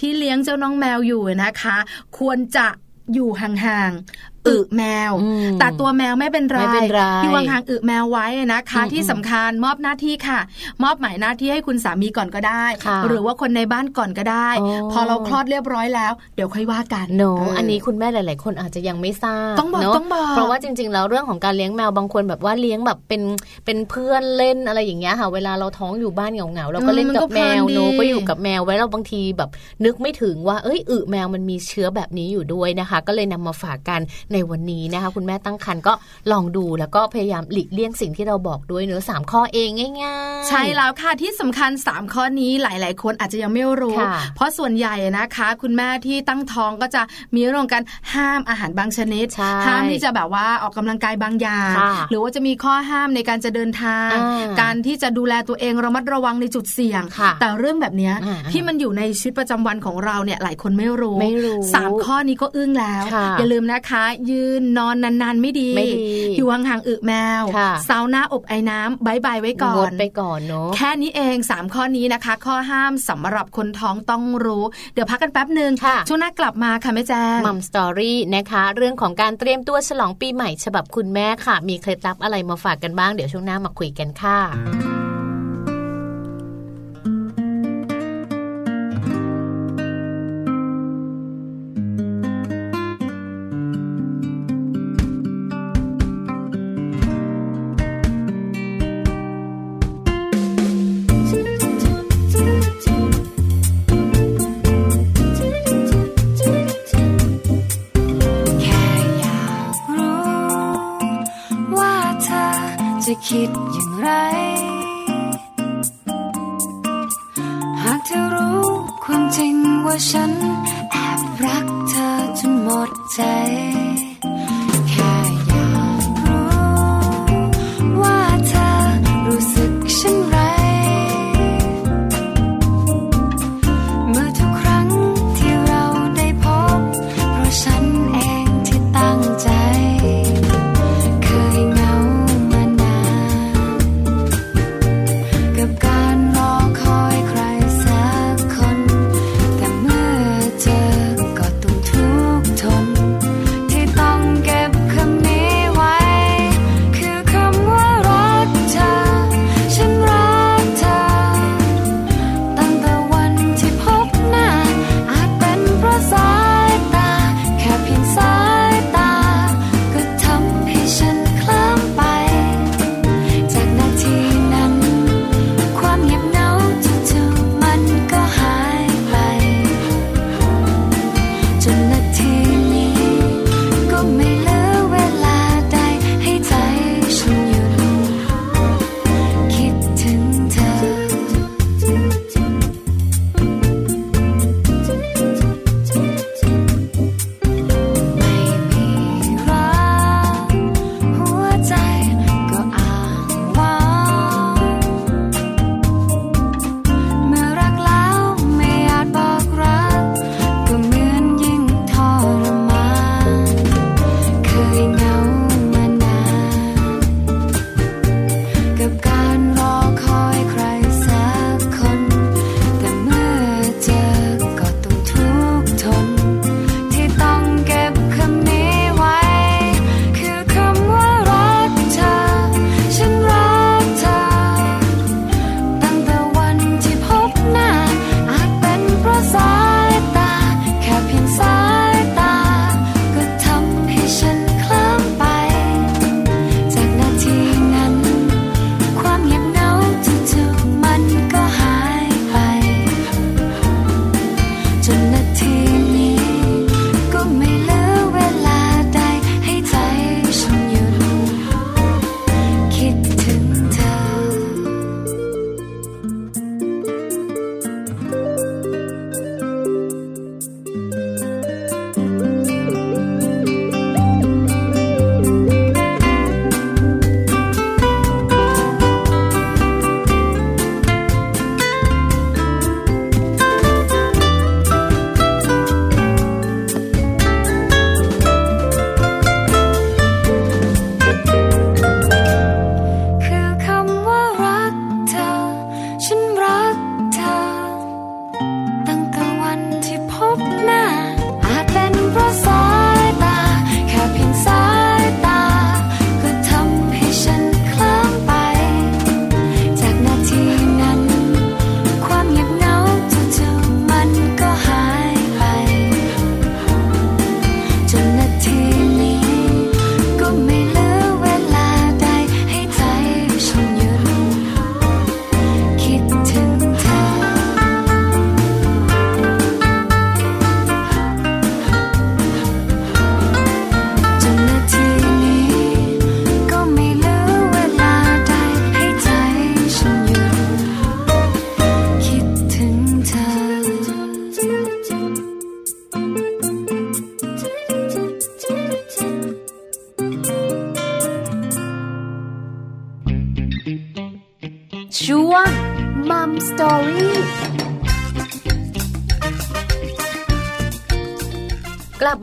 ที่เลี้ยงเจ้าน้องแมวอยู่นะคะ ควรจะอยู่ห่างๆ อึแมวอืมแต่ตัวแมวไม่เป็นไรไม่เป็นไรอยู่ห่างๆอึแมวไว้นะคะอืมที่สำคัญมอบหน้าที่ค่ะ มอบหมายหน้าที่ให้คุณสามีก่อนก็ได้ค่ะหรือว่าคนในบ้านก่อนก็ได้อ๋อพอเราคลอดเรียบร้อยแล้ว เดี๋ยวค่อยว่ากันโนเอันนี้คุณแม่หลาย ๆ คนอาจจะยังไม่ทราบต้องบอกเนะต้องบอกเพราะว่าจริง ๆ แล้วเรื่องของการเลี้ยงแมวบางคนแบบว่าเลี้ยงแบบเป็นเป็นเพื่อนเล่นอะไรอย่างเงี้ยค่ะ เวลาเราท้องอยู่บ้านเหงา ๆ เราก็เล่นกับแมวเนอะก็อยู่กับแมวไว้เราบางทีแบบ นึกไม่ถึงว่าเอ้ยอึแมวมันมีเชื้อแบบนี้อยู่ด้วยนะคะ ก็เลยนำมาฝากกันในวันนี้นะคะ คุณแม่ตั้งครรภ์ก็ลองดูแล้วก็พยายามหลีกเลี่ยงสิ่งที่เราบอกด้วยเนอะสามข้อเองง่ายๆ ใช่แล้วค่ะที่สำคัญ 3 ข้อนี้หลาย ๆ คนอาจจะยังไม่รู้ค่ะเพราะส่วนใหญ่นะคะ คุณแม่ที่ตั้งท้องก็จะมีเรื่องของการห้ามอาหารบางชนิดใช่ห้ามที่จะแบบว่าออกกำลังกายบางอย่างค่ะหรือว่าจะมีข้อห้ามในการจะเดินทางอ่าการที่จะดูแลตัวเองระมัดระวังในจุดเสี่ยงค่ะแต่เรื่องแบบเนี้ยอ่าที่มันอยู่ในชีวิตประจำวันของเราเนี่ยหลายคนไม่รู้ไม่รู้สามข้อนี้ก็อึ้งแล้วค่ะอย่าลืมนะคะยืนนอนนานๆไม่ดีไม่ดีอยู่ห่างๆอึแมวค่ะซาวน่าอบไอ้น้ำ bye bye ไว้ก่อนงดไปก่อนเนอะแค่นี้เอง 3 ข้อนี้นะคะ ข้อห้ามสำหรับคนท้องต้องรู้ เดี๋ยวพักกันแป๊บหนึ่งค่ะช่วงหน้ากลับมาค่ะแม่แจ้ง Mom Story นะคะ เรื่องของการเตรียมตัวฉลองปีใหม่ฉบับคุณแม่ค่ะ มีเคล็ดลับอะไรมาฝากกันบ้างเดี๋ยวช่วงหน้ามาคุยกันค่ะ คิดอย่างไร หากเธอรู้ความจริงว่าฉันแอบรักเธอจนหมดใจ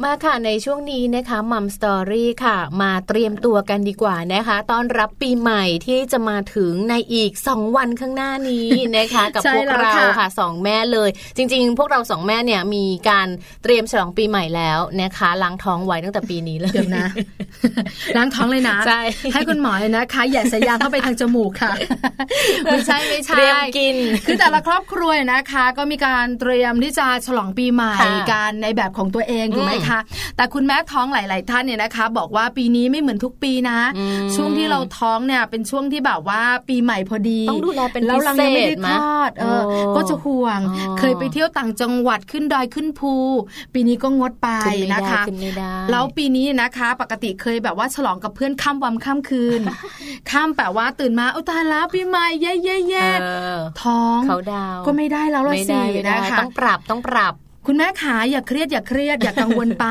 มาค่ะในช่วงนี้นะคะมัมสตอรี่ค่ะ มาเตรียมตัวกันดีกว่านะคะต้อนรับปีใหม่ที่จะมาถึงในอีก 2 วันข้างหน้านี้นะคะ กับใช่พวกแล้วเราค่ะค่ะสองแม่เลย จริง ๆ พวกเราสองแม่เนี่ยมีการเตรียมฉลองปีใหม่แล้วนะคะล้างท้องไว้ตั้งแต่ปีนี้เลยเดี๋ยวนะล้างท้องเลยนะใช่ให้คุณหมอเลยนะคะอย่าสายยางเข้าไปทางจมูกค่ะไม่ใช่ไม่ใช่เตรียมกิน คือแต่ละครอบครัวนะคะ ก็มีการเตรียมที่จะฉลองปีใหม่ค่ะการในแบบของตัวเองถูกไหมคะแต่คุณแม่ท้องหลาย ๆ ท่านเนี่ยนะคะ บอกว่าปีนี้ไม่เหมือนทุกปีนะอืมช่วงที่เราท้องเนี่ยเป็นช่วงที่แบบว่าปีใหม่พอดีต้องดูแลเป็นแล้วเรายังไม่ได้พิเศษไหมทอดเออโอ้ก็จะห่วงอ๋อเคยไปเที่ยวต่างจังหวัดขึ้นดอยขึ้นภู ปีนี้ก็งดไปขึ้นไม่นะได้คะขึ้นไม่ได้แล้วปีนี้นะคะ ปกติเคยแบบว่าฉลองกับเพื่อนข้ามวันข้ามคืน ข้ามแบบว่าตื่นมาอุยตายแล้วปีใหม่เย่เย่เย่เออท้องเขาดาวก็ไม่ได้แล้วละไม่สิได้ไม่ได้นะคะต้องปรับต้องปรับ คุณแม่ขาอย่าเครียดอย่าเครียดอย่ากังวลไป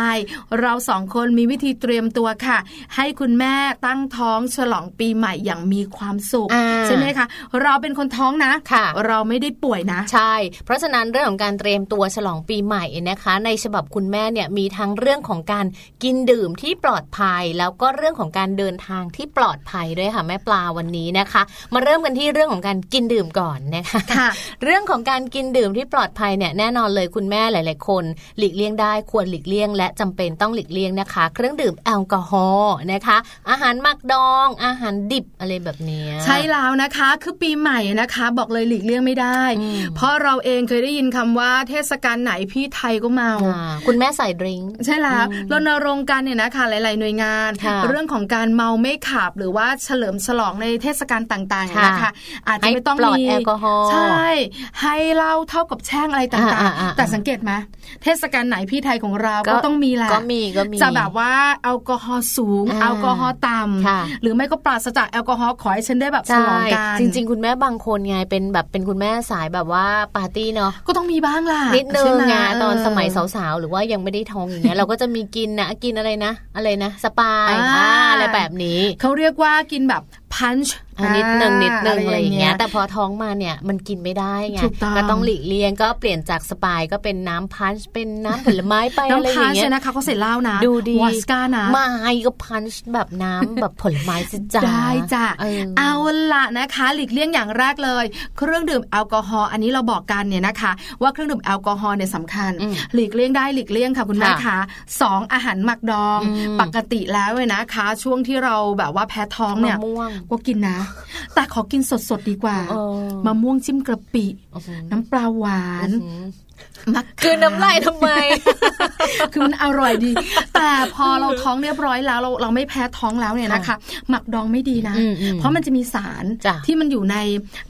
เราสองคนมีวิธีเตรียมตัวค่ะ ให้คุณแม่ตั้งท้องฉลองปีใหม่อย่างมีความสุขอ่าใช่ไหมคะเราเป็นคนท้องนะค่ะเราไม่ได้ป่วยนะ ใช่ เพราะฉะนั้นเรื่องของการเตรียมตัวฉลองปีใหม่นะคะ ในฉบับคุณแม่เนี่ยมีทั้งเรื่องของการกินดื่มที่ปลอดภัย แล้วก็เรื่องของการเดินทางที่ปลอดภัยด้วยค่ะแม่ปลาวันนี้นะคะ มาเริ่มกันที่เรื่องของการกินดื่มก่อนนะคะค่ะเรื่องของการกินดื่มที่ปลอดภัยเนี่ยแน่นอนเลยคุณแม่หลาย ๆ คน หลีกเลี่ยงได้ควรหลีกเลี่ยง และจำเป็นต้องหลีกเลี่ยงนะคะ เครื่องดื่มแอลกอฮอล์นะคะ อาหารหมักดอง อาหารดิบอะไรแบบเนี้ยใช่แล้วนะคะคือปีใหม่นะคะ บอกเลยหลีกเลี่ยงไม่ได้อืมเพราะเราเองเคยได้ยินคำว่าเทศกาลไหนพี่ไทยก็เมาอ่าคุณแม่ใส่ดริงก์ใช่แล้วอืมรณรงค์กันเนี่ยนะคะหลาย ๆ หน่วยงานค่ะเรื่องของการเมาไม่ขับหรือว่าเฉลิมฉลองในเทศกาลต่างๆค่ะนะคะอาจจะไม่ต้องให้ปลอดมีแอลกอฮอล์ใช่ให้เหล้าเท่ากับแช่งอะไรต่างอ่าอ่าๆแต่สังเกตไหมเทศกาลไหนพี่ไทยของเราก็ก็ต้องมีแหละก็มีก็มีจะแบบว่าแอลกอฮอล์สูงอ่าแอลกอฮอล์ต่ค่ะำหรือไม่ก็ปราศจากแอลกอฮอล์ขอให้ฉันได้แบบฉใช่ลองกันจริง ๆ คุณแม่บางคนไงเป็นแบบเป็นคุณแม่สายแบบว่าปาร์ตี้เนาะก็ต้องมีบ้างล่ะนิดนึใช่งไหไงตอนเสมัยสาวๆหรือว่ายังไม่ได้ท้องอย่างเงี้ยเราก็จะมีกินนะกินอะไรนะ อะไรนะ สปายอ่าอ่าอะไรแบบนี้เขาเรียกว่ากินแบบพันช์อะนิดนึงนิดนึงอะไรอย่างเงี้ยแต่พอท้องมาเนี่ยมันกินไม่ได้ไงถูกต้องก็ต้องหลีกเลี่ยงก็เปลี่ยนจากสปายก็เป็นน้ำพันช์เป็นน้ำผลไม้ไปอะไรน้ำอพันย่างช์เงี้ยเนี่ยนะคะเขาใส่เหล้านะดูดีวอสก้านะไม่ก็พันช์แบบน้ำแบบผลไม้สิจ้าได้จ้ะเออเอาละนะคะ หลีกเลี่ยงอย่างแรกเลย เครื่องดื่มแอลกอฮอล์อันนี้เราบอกกันเนี่ยนะคะ ว่าเครื่องดื่มแอลกอฮอล์เนี่ยสำคัญอืมหลีกเลี่ยงได้หลีกเลี่ยงค่ะคุณแม่ค่ะคะสองอาหารหมักดองอืมปกติแล้วเนี่ยนะคะ ช่วงที่เราแบบว่าแพ้ท้องมะเนี่ยม่วงก็กินนะ แต่ขอกินสดๆดีกว่าเออมะม่วงจิ้มกระปิอื้อหือน้ำปลาหวานอื้อหือ มะขามคือน้ำลายทำไม คือมันอร่อยดี แต่พอเราท้องเรียบร้อยแล้วเราเราไม่แพ้ท้องแล้วเนี่ยนะคะ หมักดองไม่ดีนะอืมอืมเพราะมันจะมีสารจ้ะที่มันอยู่ใน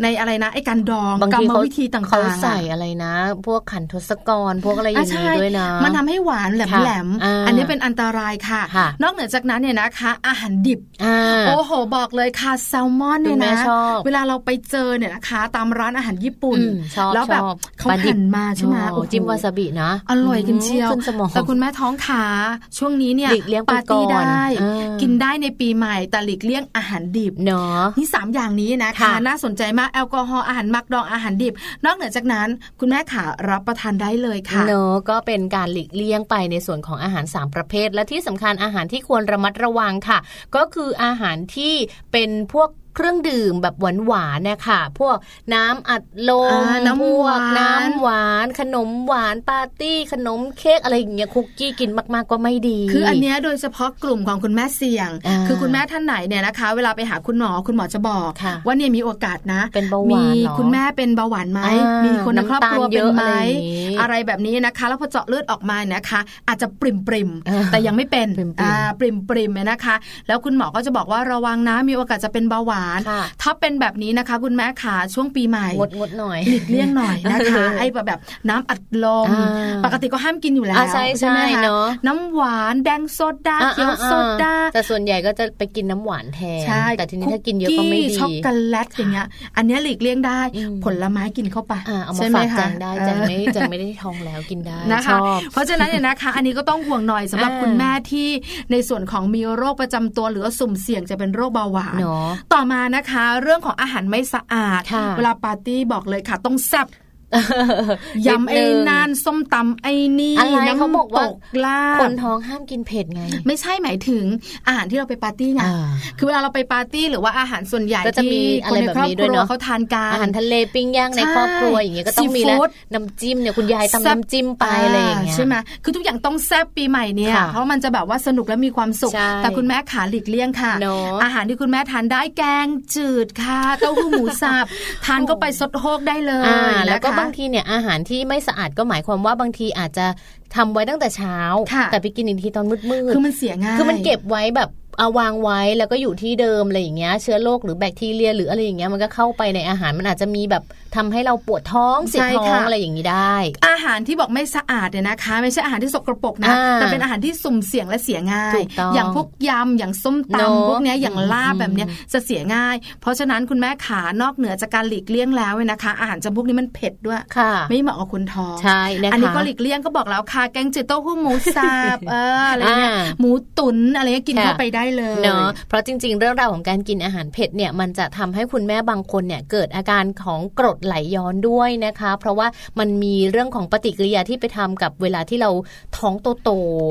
ในอะไรนะไอ้การดองบางกรทีรมเขาวิธีต่างๆเขาใส่อะไรนะ พวกขันทศกรพวกอะไรอย่างนี้อะใช่ด้วยนะ มันทำให้หวานแหลมค่ะแหลมอ่าอันนี้เป็นอันตรายค่ะค่ะ นอกเหนือจากนั้นเนี่ยนะคะ อาหารดิบอ่าโอ้โหบอกเลยค่ะแซลมอนเนี่ยคุณแม่นะชอบเวลาเราไปเจอเนี่ยนะคะ ตามร้านอาหารญี่ปุ่นอืมชอบแล้วแบบชอบเขาปลาดิบหั่นมาใช่ไหมโอ้โอ้โหจิ้มวาซาบินะ อร่อยกันเชียวขึ้นสมองแต่คุณแม่ท้องขาช่วงนี้เนี่ยหลีกเลี่ยงไปปาร์ตี้ก่อนได้อ่ากิกินได้ในปีใหม่แต่หลีกเลี่ยงอาหารดิบเนาะนี่สามอย่างนี้นะคะค่ะน่าสนใจมากแอลกอฮอล์อาหารหมักดองอาหารดิบ นอกเหนือจากนั้นคุณแม่ขารับประทานได้เลยค่ะเนอะก็เป็นการหลีกเลี่ยงไปในส่วนของอาหาร 3 ประเภท และที่สำคัญอาหารที่ควรระมัดระวังค่ะ ก็คืออาหารที่เป็นพวก เครื่องดื่มแบบหวานๆเนี่ยค่ะ พวกน้ำอัดลมอ่าน้ำพวกหวานน้ำหวาน ขนมหวานปาร์ตี้ขนมเค้กอะไรอย่างเงี้ยคุกกี้กินมากๆก็ไม่ดี คืออันเนี้ยโดยเฉพาะกลุ่มของคุณแม่เสี่ยงอ่าคือคุณแม่ท่านไหนเนี่ยนะคะ เวลาไปหาคุณหมอคุณหมอจะบอกค่ะว่าเนี่ยมีโอกาสนะเป็นเบาหวานมีเหรอคุณแม่เป็นเบาหวานไหมอ่ามีมีคนในครอบครัวน้ำตาลเป็เยนอะไหมอะไรอย่างนี้อะไรแบบนี้นะคะ แล้วพอเจาะเลือดออกมานะคะ อาจจะปริมปริมๆอ่าแต่ยังไม่เป็นปริ่มๆอ่าปริมปริมๆนะคะ แล้วคุณหมอก็จะบอกว่าระวังนะมีโอกาสจะเป็นเบาหวานค่ะถ้าเป็นแบบนี้นะคะ คุณแม่ขาช่วงปีใหม่งดงดๆหน่อยหลีกเลี่ยงหน่อยนะคะเออไอ้แบบแบบน้ำอัดลมอ่าปกติก็ห้ามกินอยู่แล้วอ่าใช่ใช่ไหมคะเนอะน้ำหวานแดงโซดาอ่าเขียวอ่าโซดาแต่ส่วนใหญ่ก็จะไปกินน้ำหวานแทนใช่แต่ทีนี้ถ้ากินเยอะก็ไม่คุดีช็อกโกแลตอย่างเงี้ยอันเนี้ยหลีกเลี่ยงได้อืมผลไม้กินเข้าไปอ่าเอามาใช่ไหมฝากคะแจงได้แจงไม่เออแจงไม่ได้ท้องแล้วกินได้นะคะชอบเพราะฉะนั้นเนี่ยนะคะ อันนี้ก็ต้องห่วงหน่อยสำหรับอ่าคุณแม่ที่ในส่วนของมีโรคประจำตัวหรือว่าสุ่มเสี่ยงจะเป็นโรคเบาหวานเนาะต่อมามานะคะ เรื่องของอาหารไม่สะอาดค่ะเวลาปาร์ตี้บอกเลยค่ะ ต้องแซ่บ ยำไอ้นานส้มตำไอ้นี่อะไรน้ำเขาบอกว่าตลาบคนท้องห้ามกินเผ็ดไง ไม่ใช่หมายถึงอาหารที่เราไปปาร์ตี้ไงอ่าคือเวลาเราไปปาร์ตี้หรือว่าอาหารส่วนใหญ่ก็จะมีที่อะคนไรในแบบครอบนี้คด้วยรัวเนอะเขาทานกันอาหารทะเลปิ้งย่างในใช่ครอบครัวอย่างเงี้ยก็ต้องมีแล้วซีฟู้ดน้ำจิ้มเนี่ยคุณยายตำน้ำจิ้มไปอะไรอย่างเงี้ยใช่ไหมคือทุกอย่างต้องแซ่บปีใหม่เนี่ยค่ะเพราะมันจะแบบว่าสนุกและมีความสุขใช่แต่คุณแม่ขาหลีกเลี่ยงค่ะเนอะอาหารที่คุณแม่ทานได้แกงจืดค่ะเต้าหู้หมูสับทานก็ไปซดโฮกได้เลยอ่าแล้วก็นะคะบางทีเนี่ยอาหารที่ไม่สะอาดก็หมายความว่าบางทีอาจจะทำไว้ตั้งแต่เช้าค่ะแต่ไปกินอีกทีตอนมืดคือมันเสียง่ายคือมันเก็บไว้แบบเอาวางไว้แล้วก็อยู่ที่เดิมอะไรอย่างเงี้ยเชื้อโรคหรือแบคทีเรีย หรืออะไรอย่างเงี้ยมันก็เข้าไปในอาหารมันอาจจะมีแบบทำให้เราปวดท้องเสียใช่ท้องค่ะอะไรอย่างนี้ได้ อาหารที่บอกไม่สะอาดเนี่ยนะคะ ไม่ใช่อาหารที่สกปรกนะอ่าแต่เป็นอาหารที่สุ่มเสี่ยงและเสียง่ายถูกต้องอย่างพวกยำอย่างส้มเนอะตำพวกเนี้ยอย่างลาบอืมแบบเนี้ยจะเสียง่าย เพราะฉะนั้นคุณแม่ขานอกเหนือจากการหลีกเลี่ยงแล้วเนี่ยนะคะ อาหารจำพวกนี้มันเผ็ดด้วยค่ะไม่เหมาะกับคนท้องใช่นะคะอันนี้ก็หลีกเลี่ยงก็บอกแล้วค่ะแกงจืดเต้าหู้หมูสับเอออะไรเงี้ยอ่าหมูตุ๋นอะไรเงี้ยกินค่ะเข้าไปได้เลยเนาะเพราะจริง ๆ เรื่องราวของการกินอาหารเผ็ดเนี่ยมันจะทำให้คุณแม่บางคนเนี่ยเกิดอาการของกรดไหลย้อนด้วยนะคะ เพราะว่ามันมีเรื่องของปฏิกิริยาที่ไปทำกับเวลาที่เราท้องโต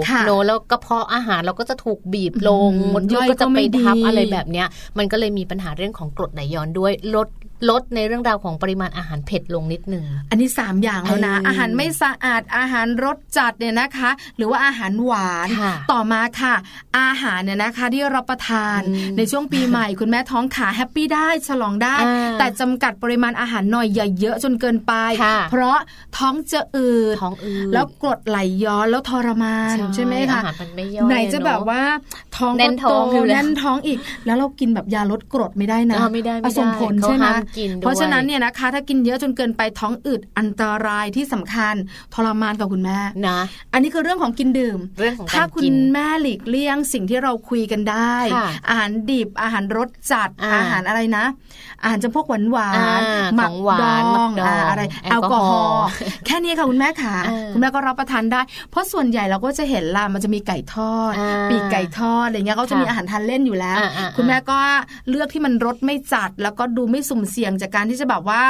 ค่ะๆเนาะแล้วกระเพาะอาหารเราก็จะถูกบีบลงอืมมดลูย่กอยก็จะก็ไม่ไปทับดีอะไรแบบเนี้ยมันก็เลยมีปัญหาเรื่องของกรดไหลย้อนด้วยลด ลดในเรื่องราวของปริมาณอาหารเผ็ดลงนิดนึง อันนี้ 3 อย่างแล้วนะเออออาหารไม่สะอาดอาหารรสจัดเนี่ยนะคะ หรือว่าอาหารหวานค่ะต่อมาค่ะ อาหารเนี่ยนะคะที่รับประทานอืมในช่วงปีใหม่ คุณแม่ท้องขาแฮปปี้ได้ฉลองได้อ่าแต่จำกัดปริมาณอาหารหน่อยอย่าเยอะจนเกินไปค่ะเพราะท้องจะอืดท้องอืดแล้วกรดไหลย้อนแล้วทรมาน ใช่ไหมคะอาหารมันไม่ย่อยไหนจะเอแบบว่าท้องแน่นท้องก็โตอยู่แล้วแน่นท้องอีก แล้วเรากินแบบยาลดกรดไม่ได้นะอ่าไม่ได้ไม่ได้ส่งผลเขาใช่ไหมห้ามกินด้วยเพราะฉะนั้นเนี่ยนะคะ ถ้ากินเยอะจนเกินไปท้องอืดอันตรายที่สำคัญทรมานกับคุณแม่นะ อันนี้คือเรื่องของกินดื่มเรื่องของการถ้าคุณกินแม่หลีกเลี่ยงสิ่งที่เราคุยกันได้ค่ะอาหารดิบอาหารรสจัดอ่าอาหารอะไรนะ อาหารจำพวกหวานหวาอ่านหมัของหวานดองหมักดองาอะไรแอแอลลกกออฮฮออล์ล์แค่นี้ค่ะคุณแม่ขาอ่าคุณแม่ก็รับประทานได้ เพราะส่วนใหญ่เราก็จะเห็นล่ะมันจะมีไก่ทอดอ่าปีกไก่ทอดอะไรเงี้ยเขาจะมีค่ะอาหารทานเล่นอยู่แล้วอ่าอ่าคุณแม่ก็เลือกที่มันรสไม่จัดแล้วก็ดูไม่สุ่มเสี่ยงจากการที่จะแบบว่า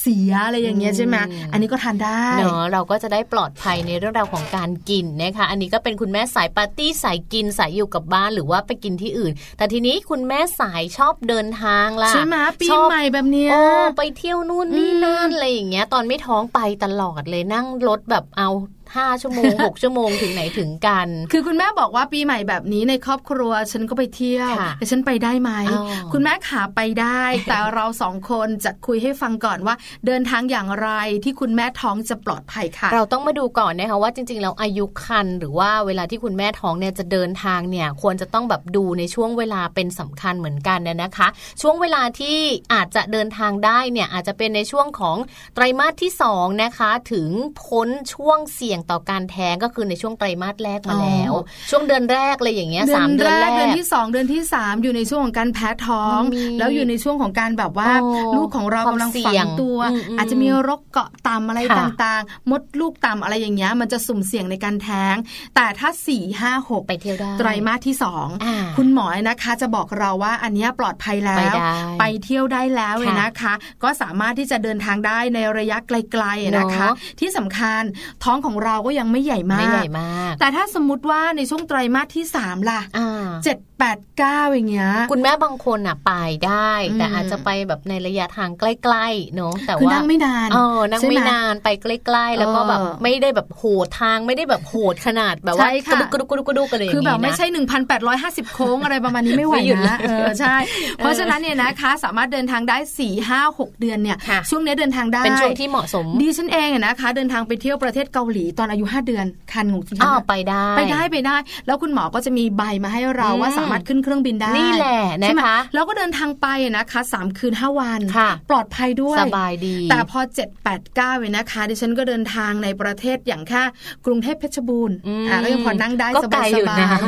เสียอะไรอย่างเงี้ยใช่ไหมอันนี้ก็ทานได้เนาะเราก็จะได้ปลอดภัยในเรื่องราวของการกินนะคะ อันนี้ก็เป็นคุณแม่สายปาร์ตี้สายกินสายอยู่กับบ้านหรือว่าไปกินที่อื่น แต่ทีนี้คุณแม่สายชอบเดินทางล่ะใช่ไหมปีชอบใหม่แบบเนี้ยโอ้ไปเที่ยวนู่นนี่อืมนั่นอะไรอย่างเงี้ย ตอนไม่ท้องไปตลอดเลยนั่งรถแบบเอา ห้าชั่วโมงหกชั่วโมงถึงไหนถึงกัน คือคุณแม่บอกว่าปีใหม่แบบนี้ในครอบครัวฉันก็ไปเที่ยวค่ะแต่ฉันไปได้ไหมอ๋อคุณแม่ขาไปได้ แต่เราสองคนจะคุยให้ฟังก่อนว่า เดินทางอย่างไรที่คุณแม่ท้องจะปลอดภัยค่ะ เราต้องมาดูก่อนนะคะว่าจริงๆแล้วอายุคันหรือว่าเวลาที่คุณแม่ท้องเนี่ยจะเดินทางเนี่ยควรจะต้องแบบดูในช่วงเวลาเป็นสำคัญเหมือนกันนะนะคะ ช่วงเวลาที่อาจจะเดินทางได้เนี่ยอาจจะเป็นในช่วงของไตรมาสที่สองนะคะถึงพ้นช่วงเสี่ยงต่อการแท้งก็คือในช่วงไตรมาสแรกมาแล้วอ๋อช่วงเดือนแรกเลยอย่างเงี้ยเดืสามเดือนแรกเดือนที่สองเดือนที่สามอยู่ในช่วงของการแพ้ท้องมันมีแล้วอยู่ในช่วงของการแบบว่าโอ้ลูกของเราความกำลังเสี่ฝัยงงตัวอืมอืมอาจจะมีโรคเกาะต่ำอะไรค่ะต่างๆ มดลูกต่ำอะไรอย่างเงี้ยมันจะสุ่มเสี่ยงในการแท้ง แต่ถ้าสี่ห้าหกไปเที่ยวได้ไตรมาสที่สองอ่าคุณหมอนะคะจะบอกเราว่าอันเนี้ยปลอดภัยแล้ไปวได้ไปเที่ยวได้แล้วค่ะเลยนะคะ ก็สามารถที่จะเดินทางได้ในระยะไกลๆนะคะเนอะที่สำคัญท้องของเราก็ยังไม่ใหญ่มาไม่กใหญ่มาก แต่ถ้าสมมติว่าในช่วงไตรมาสที่สามล่ะอ่าเจ็ดแปดเก้าอย่างเงี้ยคุณแม่บางคนอะไปได้ แต่อืมอาจจะไปแบบในระยะทางใกล้ๆเนาะแต่คือว่านั่งไม่นานเออนั่งใช่หไม่นานไปใกล้ๆ แล้วก็แบบเออไม่ได้แบบโหดทางไม่ได้แบบโหดขนาดแบบว่าใช่กระค่ะดุกกระดุกกระดุกกระดุกอะไรอย่างคือนี้แบบไม่นะใช่ 1,850 โค้งอะไรประมาณนี้ไม่ไหวไม่หยุดนะเออใช่ เพราะฉะนั้นเนี่ยนะคะสามารถเดินทางได้4ี่ห้าหกเดือนเนี่ยค่ะช่วงเนี้ยเดินทางได้เป็นช่วงที่เหมาะสมดิฉันเองอะนะคะ เดินทางไปเที่ยวประเทศเกาหลีตอนอายุ5เดือนคันของดิฉัอ้าวนอะไปได้ไปได้ไปได้ แล้วคุณหมอก็จะมีใบมาให้เราอืมว่าสามารถขึ้นเครื่องบินได้นี่แหละนะใช่ไหมคะแล้วก็เดินทางไปอะนะคะสามคืน5วันค่ะปลอดภัยด้วยสบายดี แต่พอ 7 8 9เนี่ยนะคะ ดิฉันก็เดินทางในประเทศอย่างแค่กรุงเทพเพชรบูรณ์อืมอ่าก็ยังพอนั่งได้ก็สไกลบายอยู่สบานะย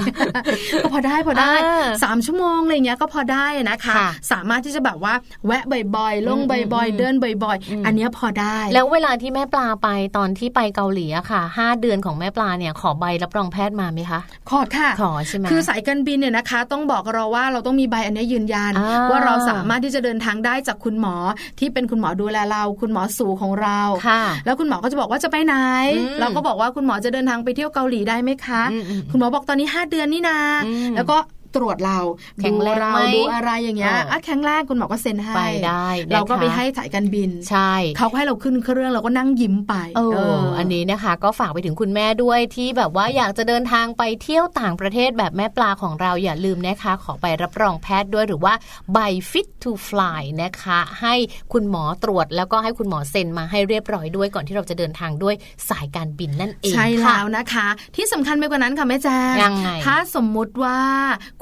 ก็พอได้พอได้อ่าสามชั่วโมงอะไรเงี้ยก็พอได้นะคะค่ะสามารถที่จะแบบว่าแวะบ่อยๆลงอืมบ่อยอืมๆเดินบ่อยอืมๆอันเนี้ยพอได้ แล้วเวลาที่แม่ปลาไปตอนที่ไปเกาหลีอะค่ะค่ะห้าเดือนของแม่ปลาเนี่ยขอใบรับรองแพทย์มาไหมคะขอดค่ะขอใช่ไหมคือสายการบินเนี่ยนะคะ ต้องบอกเราว่าเราต้องมีใบอันนี้ยืนยันอ่าว่าเราสามารถที่จะเดินทางได้จากคุณหมอที่เป็นคุณหมอดูแลเรา คุณหมอสูของเราค่ะแล้วคุณหมอก็จะบอกว่าจะไปไหนอืมเราก็บอกว่าคุณหมอจะเดินทางไปเที่ยวเกาหลีได้ไหมคะอืมอืมคุณหมอบอกตอนนี้ 5 เดือนนี่นาอืมแล้วก็ ตรวจเราแข็งแรงดูเราไหมดูอะไรอย่างเงี้ยเอออ่อะแข็งแรงคุณหมอก็เซ็นให้ไปได้นะคะเราก็ไปให้สายการบินใช่เขาก็ให้เราขึ้นเครื่องเราก็นั่งยิ้มไปเออเอออัอันนี้นะคะ ก็ฝากไปถึงคุณแม่ด้วยที่แบบว่าอยากจะเดินทางไปเที่ยวต่างประเทศแบบแม่ปลาของเราอย่าลืมนะคะ ขอไปรับรองแพทย์ด้วยหรือว่าใบ fit to fly นะคะ ให้คุณหมอตรวจแล้วก็ให้คุณหมอเซ็นมาให้เรียบร้อยด้วยก่อนที่เราจะเดินทางด้วยสายการบินนั่นเองใช่ค่ะแล้วนะคะ ที่สำคัญไปกว่านั้นค่ะแม่แจ้งยังไงถ้าสมมุติว่า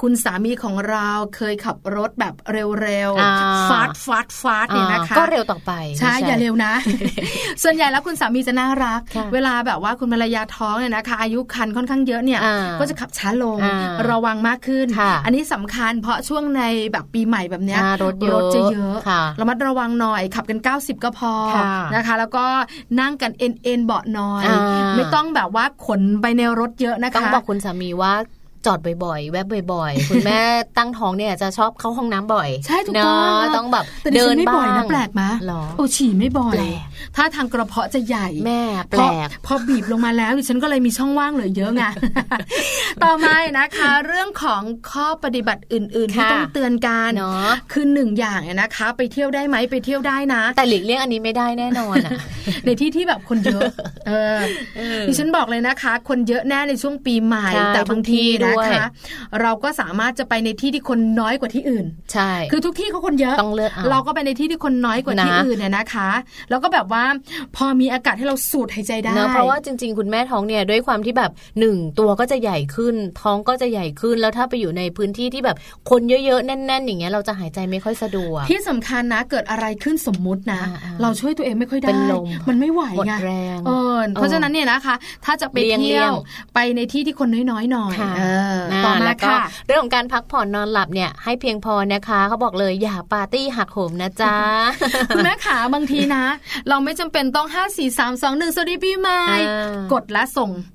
คุณสามีของเราเคยขับรถแบบเร็วอ่าๆฟาดฟาดฟาดเนี่ยนะคะก็เร็วต่อไปใช่ไม่อย่าเร็วนะ ส่วนใหญ่แล้วคุณสามีจะน่ารักค่ะเวลาแบบว่าคุณภรรยาท้องเนี่ยนะคะ อายุคันค่อนข้างเยอะเนี่ยอ่าก็จะขับช้าลงอ่าระวังมากขึ้นค่ะอันนี้สำคัญเพราะช่วงในแบบปีใหม่แบบเนี้ยอ่ารถเยอะจะเยอะค่ะระมัดระวังหน่อยขับกัน 90 ก็พอค่ะนะคะ แล้วก็นั่งกันเอ็นเอ็นเบาะน้อยอ่าไม่ต้องแบบว่าขนไปในรถเยอะนะคะต้องบอกคุณสามีว่า จอดบ่อยๆ แวบบ่อยๆ คุณแม่ตั้งท้องเนี่ยจะชอบเข้าห้องน้ำบ่อย ใช่ถูกต้องเนอะต้องแบบแต่ดิเดิฉันนไม่บ้าบ่อยงนะแปลกไหมหรอโอ้ฉี่ไม่บ่อยแปลกถ้าทางกระเพาะจะใหญ่แม่แปพลอกพอบีบลงมาแล้วดิฉันก็เลยมีช่องว่างเหลือเยอะไงต่อมานะคะ เรื่องของข้อปฏิบัติอื่นๆที่ค่ะต้องเตือนกันเนาะคือหนึ่งอย่างเนี่ยนะคะ ไปเที่ยวได้ไหมไปเที่ยวได้นะ แต่หลีกเลี่ยงอันนี้ไม่ได้แน่นอนอะในที่ที่แบบคนเยอะเออเออดิฉันบอกเลยนะคะ คนเยอะแน่ในช่วงปีใหม่ใช่แต่บางทีทุกที่ด้นะวยคะ เราก็สามารถจะไปในที่ที่คนน้อยกว่าที่อื่น ใช่ คือทุกที่เขาคนเยอะต้องเลือกเอาเราก็ไปในที่ที่คนน้อยกว่าที่นะอื่นเนี่ยนะคะ แล้วก็แบบว่าพอมีอากาศให้เราสูดหายใจได้เนอะเพราะว่าจริง ๆ คุณแม่ท้องเนี่ยด้วยความที่แบบหนึ่งตัวก็จะใหญ่ขึ้น ท้องก็จะใหญ่ขึ้นแล้วถ้าไปอยู่ในพื้นที่ที่แบบคนเยอะๆแน่น ๆ อย่างเงี้ยเราจะหายใจไม่ค่อยสะดวกที่สำคัญนะเกิดอะไรขึ้นสมมุตินะอ่าๆเราช่วยตัวเองไม่ค่อยได้เป็นลมมันไม่ไหวหมดไงแรงเออเพราะฉะนั้นเนี่ยนะคะ ถ้าจะไปเลี่ยงเที่ยวเลี่ยงไปในที่ที่คนน้อยๆหน่อยค่ะเออนะต่อมาแล้วก็ค่ะเรื่องของการพักผ่อนนอนหลับเนี่ยให้เพียงพอนะคะเขาบอกเลยอย่าปาร์ตี้หักโหมนะจ๊ะคุณแม่ขาบางทีนะ เราไม่จำเป็นต้องห้าสี่สามสองหนึ่งสวัสดีปีใหม่อ่ากดและส่งอ่าไลน์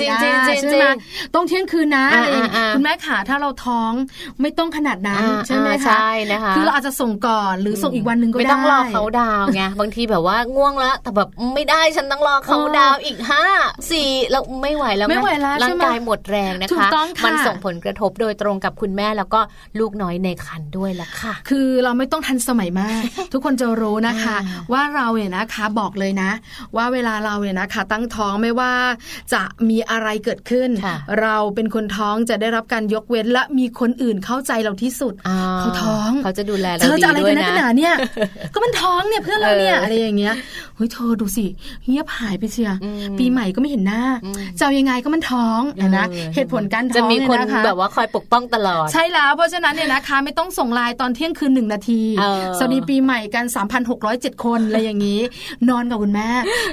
จริงๆจริงๆอ่าจริงๆใช่ไหมต้องเที่ยงคืนนะอ่าอะไรอย่างอ่าเงี้ยอ่าคุณแม่ขาถ้าเราท้องไม่ต้องขนาดนั้นอ่าใช่ไหมอ่าคะใช่นะคะคือเราอาจจะส่งก่อนหรือส่งอีกวันหนึ่งก็ได้ไม่ต้องรอเขาดาวน์ไงบางทีแบบว่าง่วงแล้วแต่แบบไม่ได้ฉันต้องรอเขาดาวน์อีกห้าสี่แล้วไม่ไหวแล้วนะไม่ไหวแล้วร่าใช่งไหมกายหมดแรงนะถูกคะต้องค่ะมันส่งผลกระทบโดยตรงกับคุณแม่แล้วก็ลูกน้อยในครรภ์ด้วยละค่ะ คือเราไม่ต้องทันสมัยมาก ทุกคนจะรู้นะคะอ่าว่าเราเนี่ยนะคะบอกเลยนะ ว่าเวลาเราเนี่ยนะคะ ตั้งท้องไม่ว่าจะมีอะไรเกิดขึ้นค่ะเราเป็นคนท้องจะได้รับการยกเว้นและมีคนอื่นเข้าใจเราที่สุดอ่เขาท้องเขาจะดูแลเธเราอดีจะอะไรด้วกัยนนักนะหนาเนี่ย ก็มันท้องเนี่ยเพื่อนเราเนี่ยเออออะไรอย่างเงี้ยเฮ้ยเธอดูสิเงียบหายไปเชียอืมปีใหม่ก็ไม่เห็นหน้าอืมจะเอายังไงก็มันท้องเห็นนะออเหตุผลการท้องจะมีคนเยนะคะแบบว่าคอยปกป้องตลอด ใช่แล้วเพราะฉะนั้นเนี่ยนะคะ ไม่ต้องส่งไลน์ตอนเที่ยงคืนหนึ่งนาทีเออสวัสดีปีใหม่กัน 3,607 คนอะไรอย่างนี้ นอนกับคุณแม่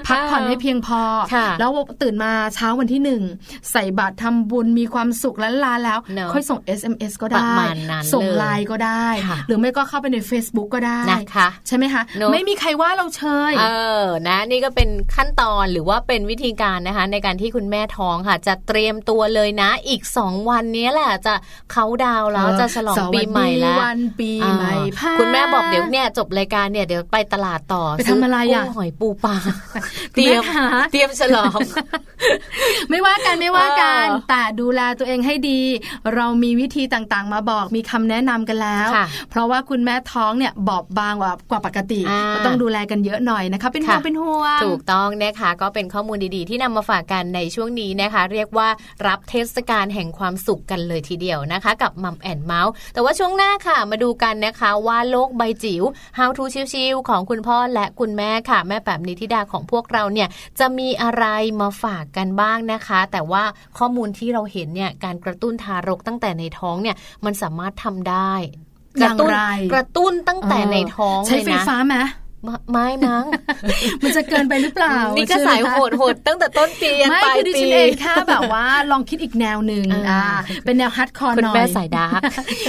พักผ่อนให้เพียงพอค่ะแล้วตื่นมาเช้าวันที่หนึ่งใส่บาตรทำบุญมีความสุขและลาแล้วเนอะค่อยส่ง SMS ก็ปได้ระมาณนั้นส่งเลยไลน์ก็ได้ค่ะหรือไม่ก็เข้าไปใน Facebook ก็ได้นะคะใช่ไหมคะเนอะไม่มีใครว่าเราเชยเออนะ นี่ก็เป็นขั้นตอนหรือว่าเป็นวิธีการนะคะ ในการที่คุณแม่ท้องค่ะ จะเตรียมตัวเลยนะ อีกสองวันนี้แหละจะเขาดาวน์แล้วเออจะฉลองสวัสดีปีใหม่แล้ววันปีใหม่อ่าพาคุณแม่บอกเดี๋ยวเนี่ยจบรายการเนี่ยเดี๋ยวไปตลาดต่อไปทำอะไรอะซื้กุ้งหอยปูปลาคุเตณรีแม่ยมขาเตรียมฉลองไม่ว่ากันไม่ว่ากันเออแต่ดูแลตัวเองให้ดี เรามีวิธีต่างๆ มาบอกมีคำแนะนำกันแล้วค่ะเพราะว่าคุณแม่ท้องเนี่ยบอบบางกว่ากว่าปกติอ่าก็ต้องดูแลกันเยอะหน่อยนะคะเป็นห่วงค่ะเป็นห่วงถูกต้องนะคะก็เป็นข้อมูลดีๆ ที่นำมาฝากกันในช่วงนี้นะคะ เรียกว่ารับเทศกาลแห่งความสุขกันเลยทีเดียวนะคะ กับมัมแอนเมาส์แต่ว่าช่วงหน้าค่ะมาดูกันนะคะว่าโลกใบจิ๋ว How to ชิวๆของคุณพ่อและคุณแม่ค่ะ แม่แบบนิธิดาของพวกเราเนี่ยจะมีอะไรมาฝากกันบ้างนะคะ แต่ว่าข้อมูลที่เราเห็นเนี่ยการกระตุ้นทารกตั้งแต่ในท้องเนี่ยมันสามารถทำได้กระตุ้นอย่างไรกระตุ้นตั้งแต่ในท้องใช้เลยไฟนะฟ้าไหมไม่ไม่มั้ง มันจะเกินไปหรือเปล่า นี่ก็ใช่ไหมสายคะโหดโหดตั้งแต่ต้นปียันไม่ปลายคือดิปีฉันเองแค่แบบว่าลองคิดอีกแนวหนึ่งอ่าอ่าเป็นแนว hardcore หน่อยคุณแม่สาย dark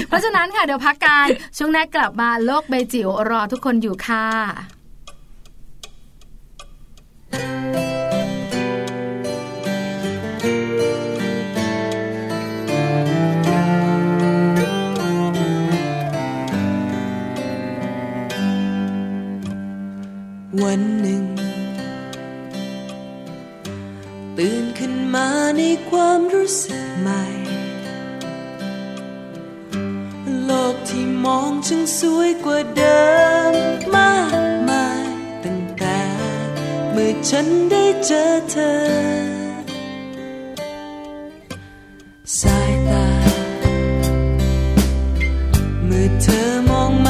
เพราะฉะนั้นค่ะ เดี๋ยวพักกันช่วงหน้ากลับมาโลกใบจิ๋วรอทุกคนอยู่ค่ะ วันหนึ่ง ตื่นขึ้นมาในความรู้สึกใหม่ โลกที่มองจึงสวยกว่าเดิมมากมายตั้งแต่ เมื่อฉันได้เจอเธอ สายตา เมื่อเธอมองมา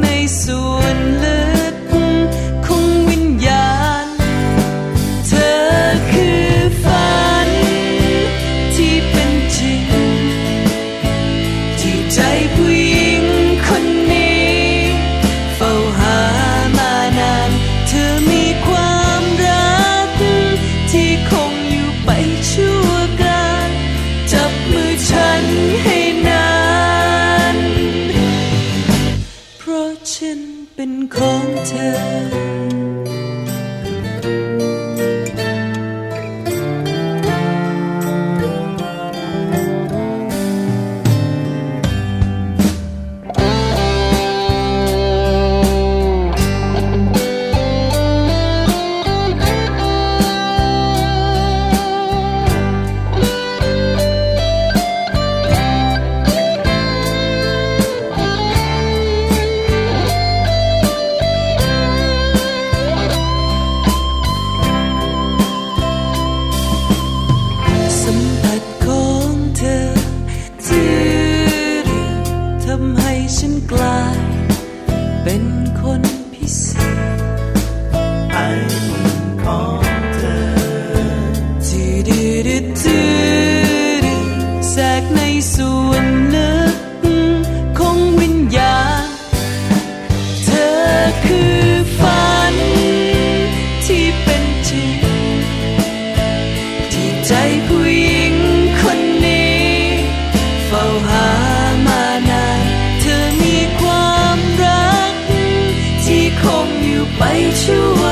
แทร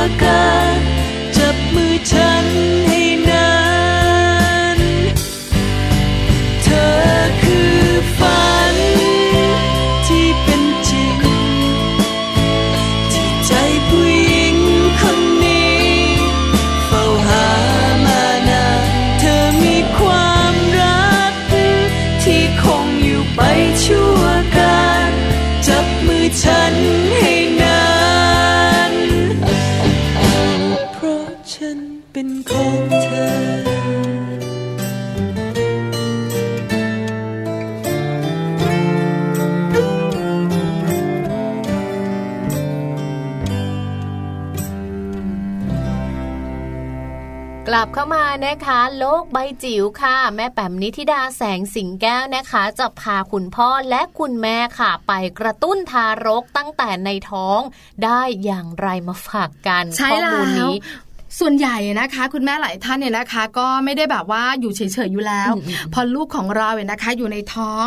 ชั่ว คะโลกใบจิ๋วค่ะ แม่แป๋มนิธิดาแสงสิงแก้วนะคะ จะพาคุณพ่อและคุณแม่ค่ะ ไปกระตุ้นทารกตั้งแต่ในท้องได้อย่างไรมาฝากกันใช่ข้อแล้มูลวนี้ ส่วนใหญ่นะคะ คุณแม่หลายท่านเนี่ยนะคะ ก็ไม่ได้แบบว่าอยู่เฉยๆอยู่แล้วอืมพอลูกของเราเนี่ยนะคะ อยู่ในท้อง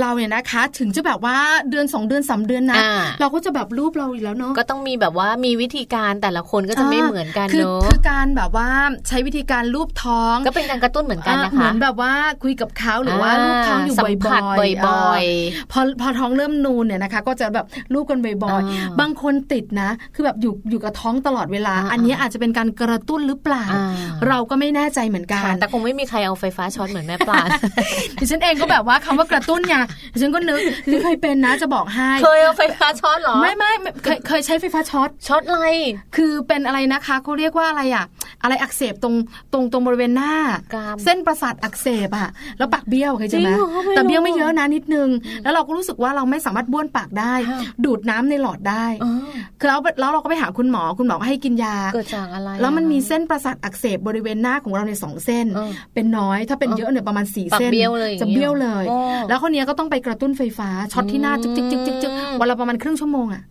เราเนี่ยนะคะ ถึงจะแบบว่าเดือนสองเดือนสามเดือนนะอ่าเราก็จะแบบรูปเราอยู่แล้วเนาะก็ต้องมีแบบว่ามีวิธีการแต่ละคนก็จะไม่เหมือนกันคือเนอะคือการแบบว่าใช้วิธีการรูปท้อง ก็เป็นการกระตุ้นเหมือนกันนะเหมืคะอนแบบว่าคุยกับเขาหรือว่ารูปท้องอยู่สับ่มผัสอยๆบ่อยเพอพอท้องเริ่มนูนเนี่ยนะคะ ก็จะแบบรูปกันบ่อยอ่าๆบางคนติดนะ คือแบบอยู่อยู่กับท้องตลอดเวลาอ่าอันนี้อาจจะเป็นการกระตุ้นหรือเปล่าอ่า เราก็ไม่แน่ใจเหมือนกัค่ะนแต่คงไม่มีใครเอาไฟฟ้าช็อตเหมือนแม่ปลาดิฉันเองก็แบบว่าคำว่ากระตุ้นไงดิฉันก็นึกดิฉันเคยเป็นนะจะบอกให้ เคยเอาไฟฟ้าช็อตเหรอไม่ไม่ไม่เคยเคยใช้ไฟฟ้าช็อต ช็อตอะไร คือเป็นอะไรนะคะเขาเรียกว่าอะไรอะ อะไรอักเสบตรงตรงตรงบริเวณหน้ากรามเส้นประสาทอักเสบอะ แล้วปากเบี้ยวเคยเจอไหมจริงเหรอไม่รู้แต่เบี้ยวไม่เยอะนะนิดนึง แล้วเราก็รู้สึกว่าเราไม่สามารถบ้วนปากได้ค่ะดูดน้ำในหลอดได้อ๋อคือแล้วแล้วเราก็ไปหาคุณหมอคุณหมอก็ให้กินยาเกิดจากอะไรอะแล้วมันมีเส้นประสาทอักเสบบริเวณหน้าของเราในยสองเส้นเออเป็นน้อยถ้าเป็นเยอะเนี่ยประมาณสี่ปากเส้นเบี้ยวเลยอย่างจะเงี้ยเบี้ยวเลยโอ้แล้วคนนี้ยก็ต้องไปกระตุ้นไฟฟ้าช็อตที่หน้าจึ๊กจึ๊กจึ๊กจึ๊กจึ๊กอืมวันละประมาณครึ่งชั่วโมงอะ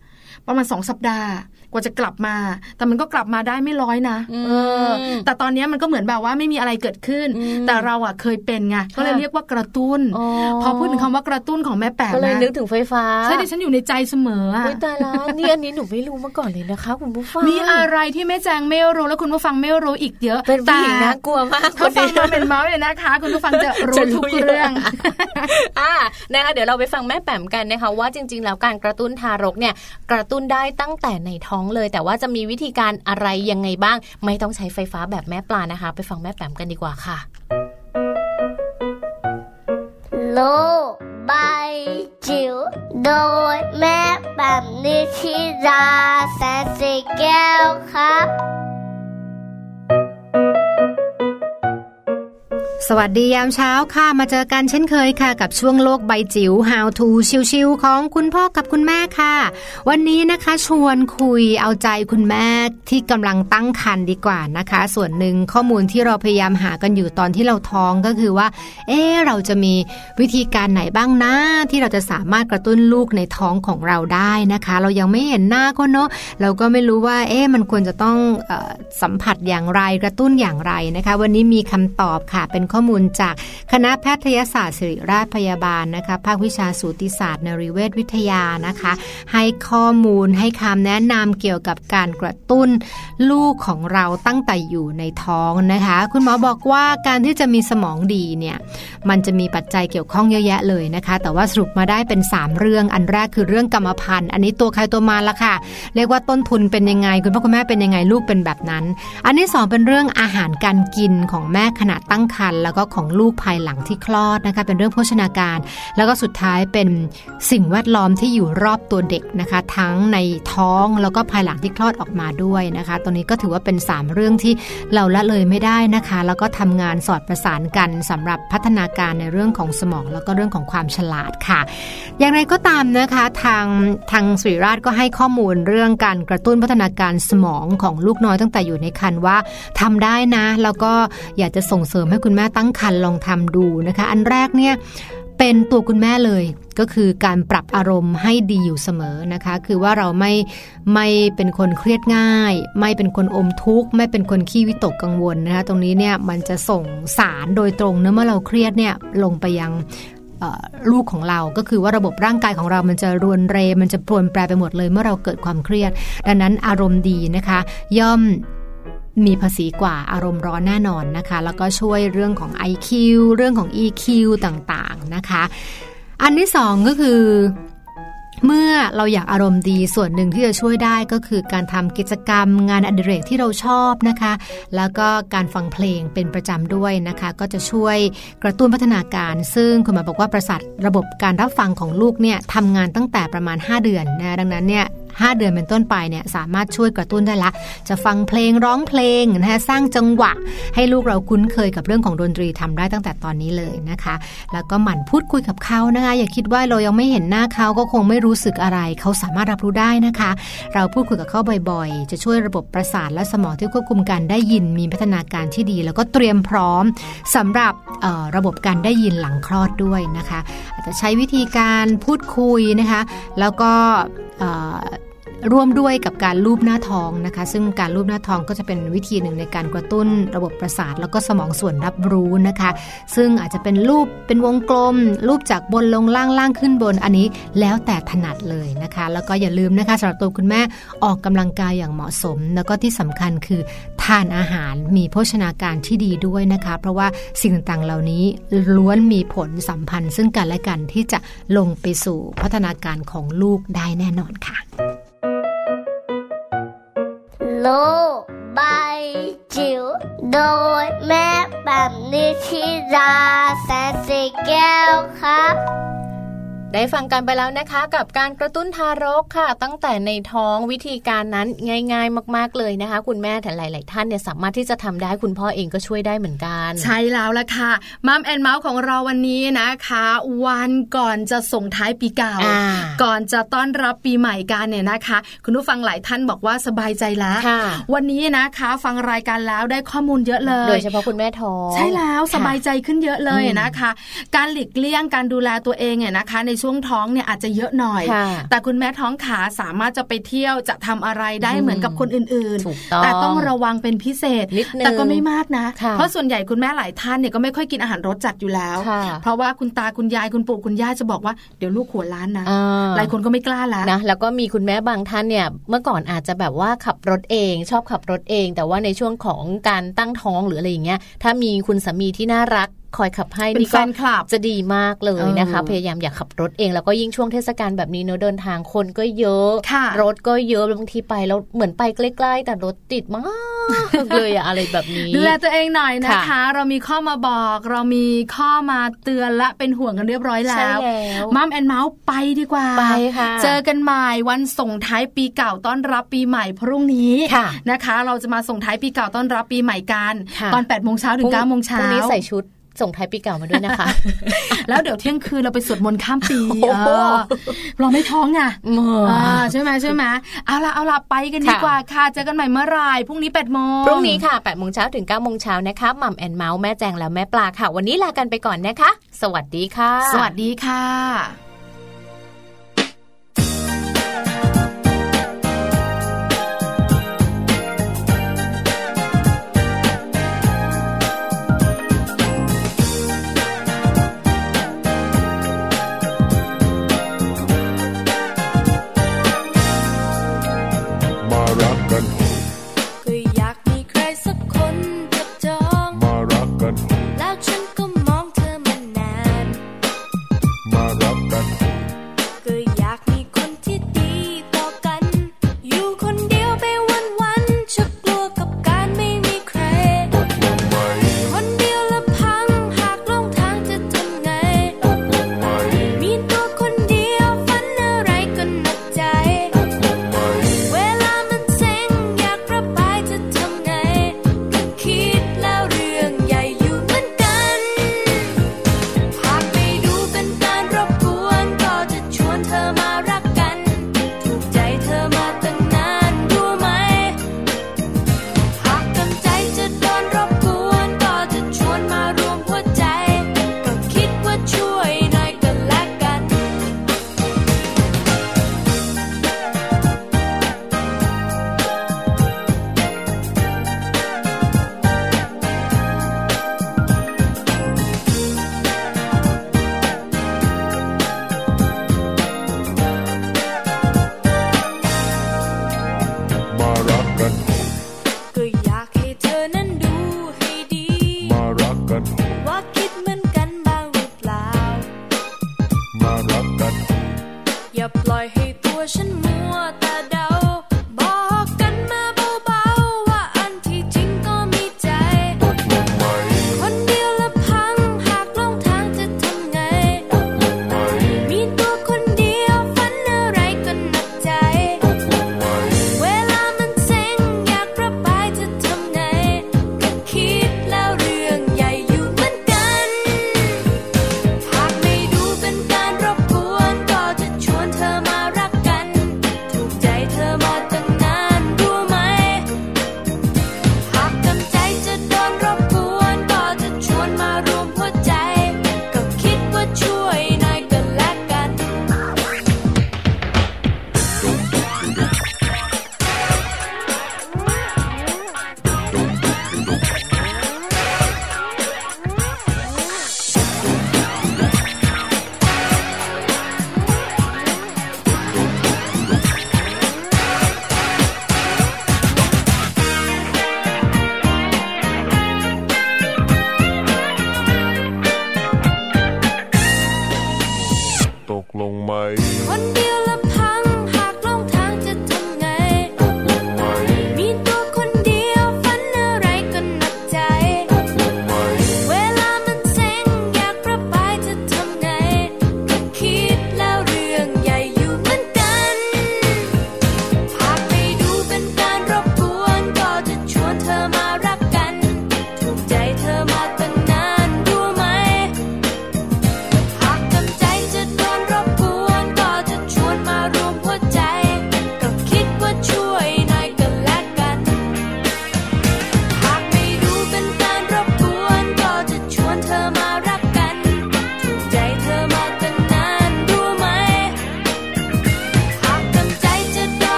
ประมาณสองสัปดาห์ กว่าจะกลับมา แต่มันก็กลับมาได้ไม่ร้อยนะอืมเออ แต่ตอนเนี้ยมันก็เหมือนแบบว่าไม่มีอะไรเกิดขึ้นอืมแต่เราอะเคยเป็นไงก็เลยค่ะเรียกว่ากระตุ้นอ๋อพอพูดถึงคำว่ากระตุ้นของแม่แป๋มก็เลยนะนึกถึงไฟฟ้าใช่ดิฉันอยู่ในใจเสมออะอุ๊ยตายแล้วนี่อันนี้หนูไม่รู้มาก่อนเลยนะคะคุณผู้ฟังมีอะไรที่แม่แจงไม่รู้แล้วคุณผู้ฟังไม่รู้อีกเยอะเป็นผู้หญิงแต่น่ากลัวมากถ้าฟังคมานเป็นเมาส์เลยนะคะ คุณผู้ฟังจะรู้จะรู้ทุกอยู่เรื่องอ่านะคะเดี๋ยวเราไปฟังแม่แป๋มกันนะคะว่าจริง ๆ แล้วการกระตุ้นทารกเนี่ยกระตุ้นได้ตั้งแต่ในท้องเลย แต่ว่าจะมีวิธีการอะไรยังไงบ้าง ไม่ต้องใช้ไฟฟ้าแบบแม่ปลานะคะ ไปฟังแม่แปมกันดีกว่าค่ะ โลกใบจิ๋วโดยแม่แปมนิชิราแสนสีแก้วครับ สวัสดียามเช้าค่ะ มาเจอกันเช่นเคยค่ะ กับช่วงโลกใบจิ๋ว How to ชิวๆของคุณพ่อกับคุณแม่ค่ะ วันนี้นะคะชวนคุยเอาใจคุณแม่ที่กำลังตั้งครรภ์ดีกว่านะคะ ส่วนหนึ่งข้อมูลที่เราพยายามหากันอยู่ตอนที่เราท้องก็คือว่า เอ๊เราจะมีวิธีการไหนบ้างนะ ที่เราจะสามารถกระตุ้นลูกในท้องของเราได้นะคะ เรายังไม่เห็นหน้าก็เนาะเราก็ไม่รู้ว่าเอ๊มันควรจะต้องออสัมผัสอย่างไรกระตุ้นอย่างไรนะคะ วันนี้มีคำตอบค่ะเป็นข้อข้อมูลจากคณะแพทยศาสตร์ศิริราชพยาบาลนะคะภาควิชาสูติศาสตร์นริเวศวิทยานะคะ ให้ข้อมูลให้คำแนะนำเกี่ยวกับการกระตุ้นลูกของเราตั้งแต่อยู่ในท้องนะคะ คุณหมอบอกว่าการที่จะมีสมองดีเนี่ยมันจะมีปัจจัยเกี่ยวข้องเยอะแยะเลยนะคะ แต่ว่าสรุปมาได้เป็น 3 เรื่องอันแรกคือเรื่องกรรมพันธุ์อันนี้ตัวใครตัวมันละค่ะ เรียกว่าต้นทุนเป็นยังไง คุณพ่อคุณแม่เป็นยังไงลูกเป็นแบบนั้น อันที่สองเป็นเรื่องอาหารการกินของแม่ขณะตั้งครรภ์แล้วก็ของลูกภายหลังที่คลอดนะคะเป็นเรื่องโภชนาการ แล้วก็สุดท้ายเป็นสิ่งแวดล้อมที่อยู่รอบตัวเด็กนะคะ ทั้งในท้องแล้วก็ภายหลังที่คลอดออกมาด้วยนะคะตรงนี้ก็ถือว่าเป็น 3 เรื่องที่เราละเลยไม่ได้นะคะ แล้วก็ทำงานสอดประสานกันสำหรับพัฒนาการในเรื่องของสมอง แล้วก็เรื่องของความฉลาดค่ะ อย่างไรก็ตามนะคะทางทางสิริราชก็ให้ข้อมูลเรื่องการกระตุ้นพัฒนาการสมองของลูกน้อยตั้งแต่อยู่ในครรภ์ว่าทำได้นะ แล้วก็อยากจะส่งเสริมให้คุณแม่ตั้งครรภ์ลองทำดูนะคะ อันแรกเนี่ยเป็นตัวคุณแม่เลยก็คือการปรับอารมณ์ให้ดีอยู่เสมอนะคะ คือว่าเราไม่ไม่เป็นคนเครียดง่าย ไม่เป็นคนอมทุกข์ ไม่เป็นคนขี้วิตกกังวลนะคะตรงนี้เนี่ยมันจะส่งสารโดยตรงเนะเมื่อเราเครียดเนี่ยลงไปยังลูกของเราก็คือว่าระบบร่างกายของเรามันจะรวนเร มันจะปรวนแปรไปหมดเลยเมื่อเราเกิดความเครียด ดังนั้นอารมณ์ดีนะคะ ย่อม มีภาษีกว่าอารมณ์ร้อนแน่นอนนะคะ แล้วก็ช่วยเรื่องของ IQ เรื่องของ EQ ต่างๆนะคะ อันที่สองก็คือเมื่อเราอยากอารมณ์ดีส่วนหนึ่งที่จะช่วยได้ก็คือการทำกิจกรรมงานอดิเรกที่เราชอบนะคะ แล้วก็การฟังเพลงเป็นประจำด้วยนะคะ ก็จะช่วยกระตุ้นพัฒนาการ ซึ่งคุณหมอบอกว่าประสาทระบบการรับฟังของลูกเนี่ยทำงานตั้งแต่ประมาณ 5 เดือนนะดังนั้นเนี่ย 5 เดือนเป็นต้นไปเนี่ยสามารถช่วยกระตุ้นได้ละ จะฟังเพลงร้องเพลงนะคะสร้างจังหวะ ให้ลูกเราคุ้นเคยกับเรื่องของดนตรีทำได้ตั้งแต่ตอนนี้เลยนะคะ แล้วก็หมั่นพูดคุยกับเขานะคะอย่าคิดว่าเรายังไม่เห็นหน้าเขาก็คงไม่รู้สึกอะไรเขาสามารถรับรู้ได้นะคะ เราพูดคุยกับเขาบ่อยๆ จะช่วยระบบประสาทและสมองที่ควบคุมการได้ยินมีพัฒนาการที่ดี แล้วก็เตรียมพร้อมสำหรับระบบการได้ยินหลังคลอดด้วยนะคะ อาจจะใช้วิธีการพูดคุยนะคะ แล้วก็ ร่วมด้วยกับการลูบหน้าท้องนะคะ ซึ่งการลูบหน้าท้องก็จะเป็นวิธีหนึ่งในการกระตุ้นระบบประสาท แล้วก็สมองส่วนรับรู้นะคะ ซึ่งอาจจะเป็นรูปเป็นวงกลม รูปจากบนลงล่างล่างขึ้นบนอันนี้แล้วแต่ถนัดเลยนะคะ แล้วก็อย่าลืมนะคะสำหรับตัวคุณแม่ออกกำลังกายอย่างเหมาะสม แล้วก็ที่สำคัญคือทานอาหารมีโภชนาการที่ดีด้วยนะคะ เพราะว่าสิ่งต่างๆเหล่านี้ล้วนมีผลสัมพันธ์ ซึ่งกันและกันที่จะลงไปสู่พัฒนาการของลูกได้แน่นอนค่ะ โลกใบจิ๋วโดยแม่แได้ฟังกันไปแล้วนะคะ กับการกระตุ้นทารกค่ะ ตั้งแต่ในท้องวิธีการนั้นง่าย ๆ มากๆเลยนะคะ คุณแม่แต่หลาย ๆ ท่านเนี่ยสามารถที่จะทำได้คุณพ่อเองก็ช่วยได้เหมือนกัน ใช่แล้วละค่ะมัมแอนเมาส์ของเราวันนี้นะคะ วันก่อนจะส่งท้ายปีเก่าอ่า ก่อนจะต้อนรับปีใหม่กันเนี่ยนะคะ คุณผู้ฟังหลายท่านบอกว่าสบายใจแล้วค่ะวันนี้นะคะ ฟังรายการแล้วได้ข้อมูลเยอะเลย โดยเฉพาะคุณแม่ท้องใช่แล้วค่ะสบายใจขึ้นเยอะเลยอืมนะคะ การหลีกเลี่ยงการดูแลตัวเองเนี่ยนะคะในช่วงท้องเนี่ยอาจจะเยอะหน่อยค่ะแต่คุณแม่ท้องขาสามารถจะไปเที่ยวจะทำอะไรได้เหมือนกับคนอื่นถูกต้องแต่ต้องระวังเป็นพิเศษนิดนึงแต่ก็ไม่มากนะค่ะเพราะส่วนใหญ่คุณแม่หลายท่านเนี่ยก็ไม่ค่อยกินอาหารรสจัดอยู่แล้วค่ะเพราะว่าคุณตาคุณยายคุณปู่คุณย่าจะบอกว่าเดี๋ยวลูกหัวล้านนะอ่าหลายคนก็ไม่กล้าละนะ แล้วก็มีคุณแม่บางท่านเนี่ยเมื่อก่อนอาจจะแบบว่าขับรถเอง ชอบขับรถเอง แต่ว่าในช่วงของการตั้งท้องหรืออะไรอย่างเงี้ย ถ้ามีคุณสามีที่น่ารักคอยขับให้เป็นนี่แฟก็นคลับจะดีมากเลยนะคะเออพยายามอย่าขับรถเองแล้วก็ยิ่งช่วงเทศกาลแบบนี้เนอะเดินทางคนก็เยอะค่ะรถก็เยอะบางทีไปแล้วเหมือนไปใกล้ๆ แต่รถติดมากเลยอะอะไรแบบนี้ ดูแลตัวเองหน่อยนะคะค่ะเรามีข้อมาบอกเรามีข้อมาเตือนและเป็นห่วงกันเรียบร้อยแล้ใช่วแล้วมัมแอนเมาส์ไปดีกว่าไปค่ะเจอกันใหม่วันส่งท้ายปีเก่าต้อนรับปีใหม่พรุ่งนี้ค่ะนะคะ เราจะมาส่งท้ายปีเก่าต้อนรับปีใหม่กันค่ะตอน8ปดโมงเช้าถึง9ก้าโมงเช้าพรุ่งนี้ใส่ชุด ส่งท้ายปีเก่ามาด้วยนะคะ แล้วเดี๋ยวเที่ยงคืนเราไปสวดมนต์ข้ามปีโอ้โหเออเราไม่ท้องไงเมื่ออ่าใช่ไหมใช่ไหมเอาละเอาละไปกันดีค่ะกว่าค่ะเจอกันใหม่เมื่อไหรพรุ่งนี้8ปดโมงพรุ่งนี้ค่ะ8โมงเช้าถึง9โมงเช้านะคะมัมแอนเมาส์แม่แจงแล้วแม่ปลาค่ะ วันนี้ลากันไปก่อนนะคะ สวัสดีค่ะ สวัสดีค่ะ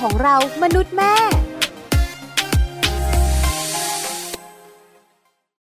ของเรามนุษย์แม่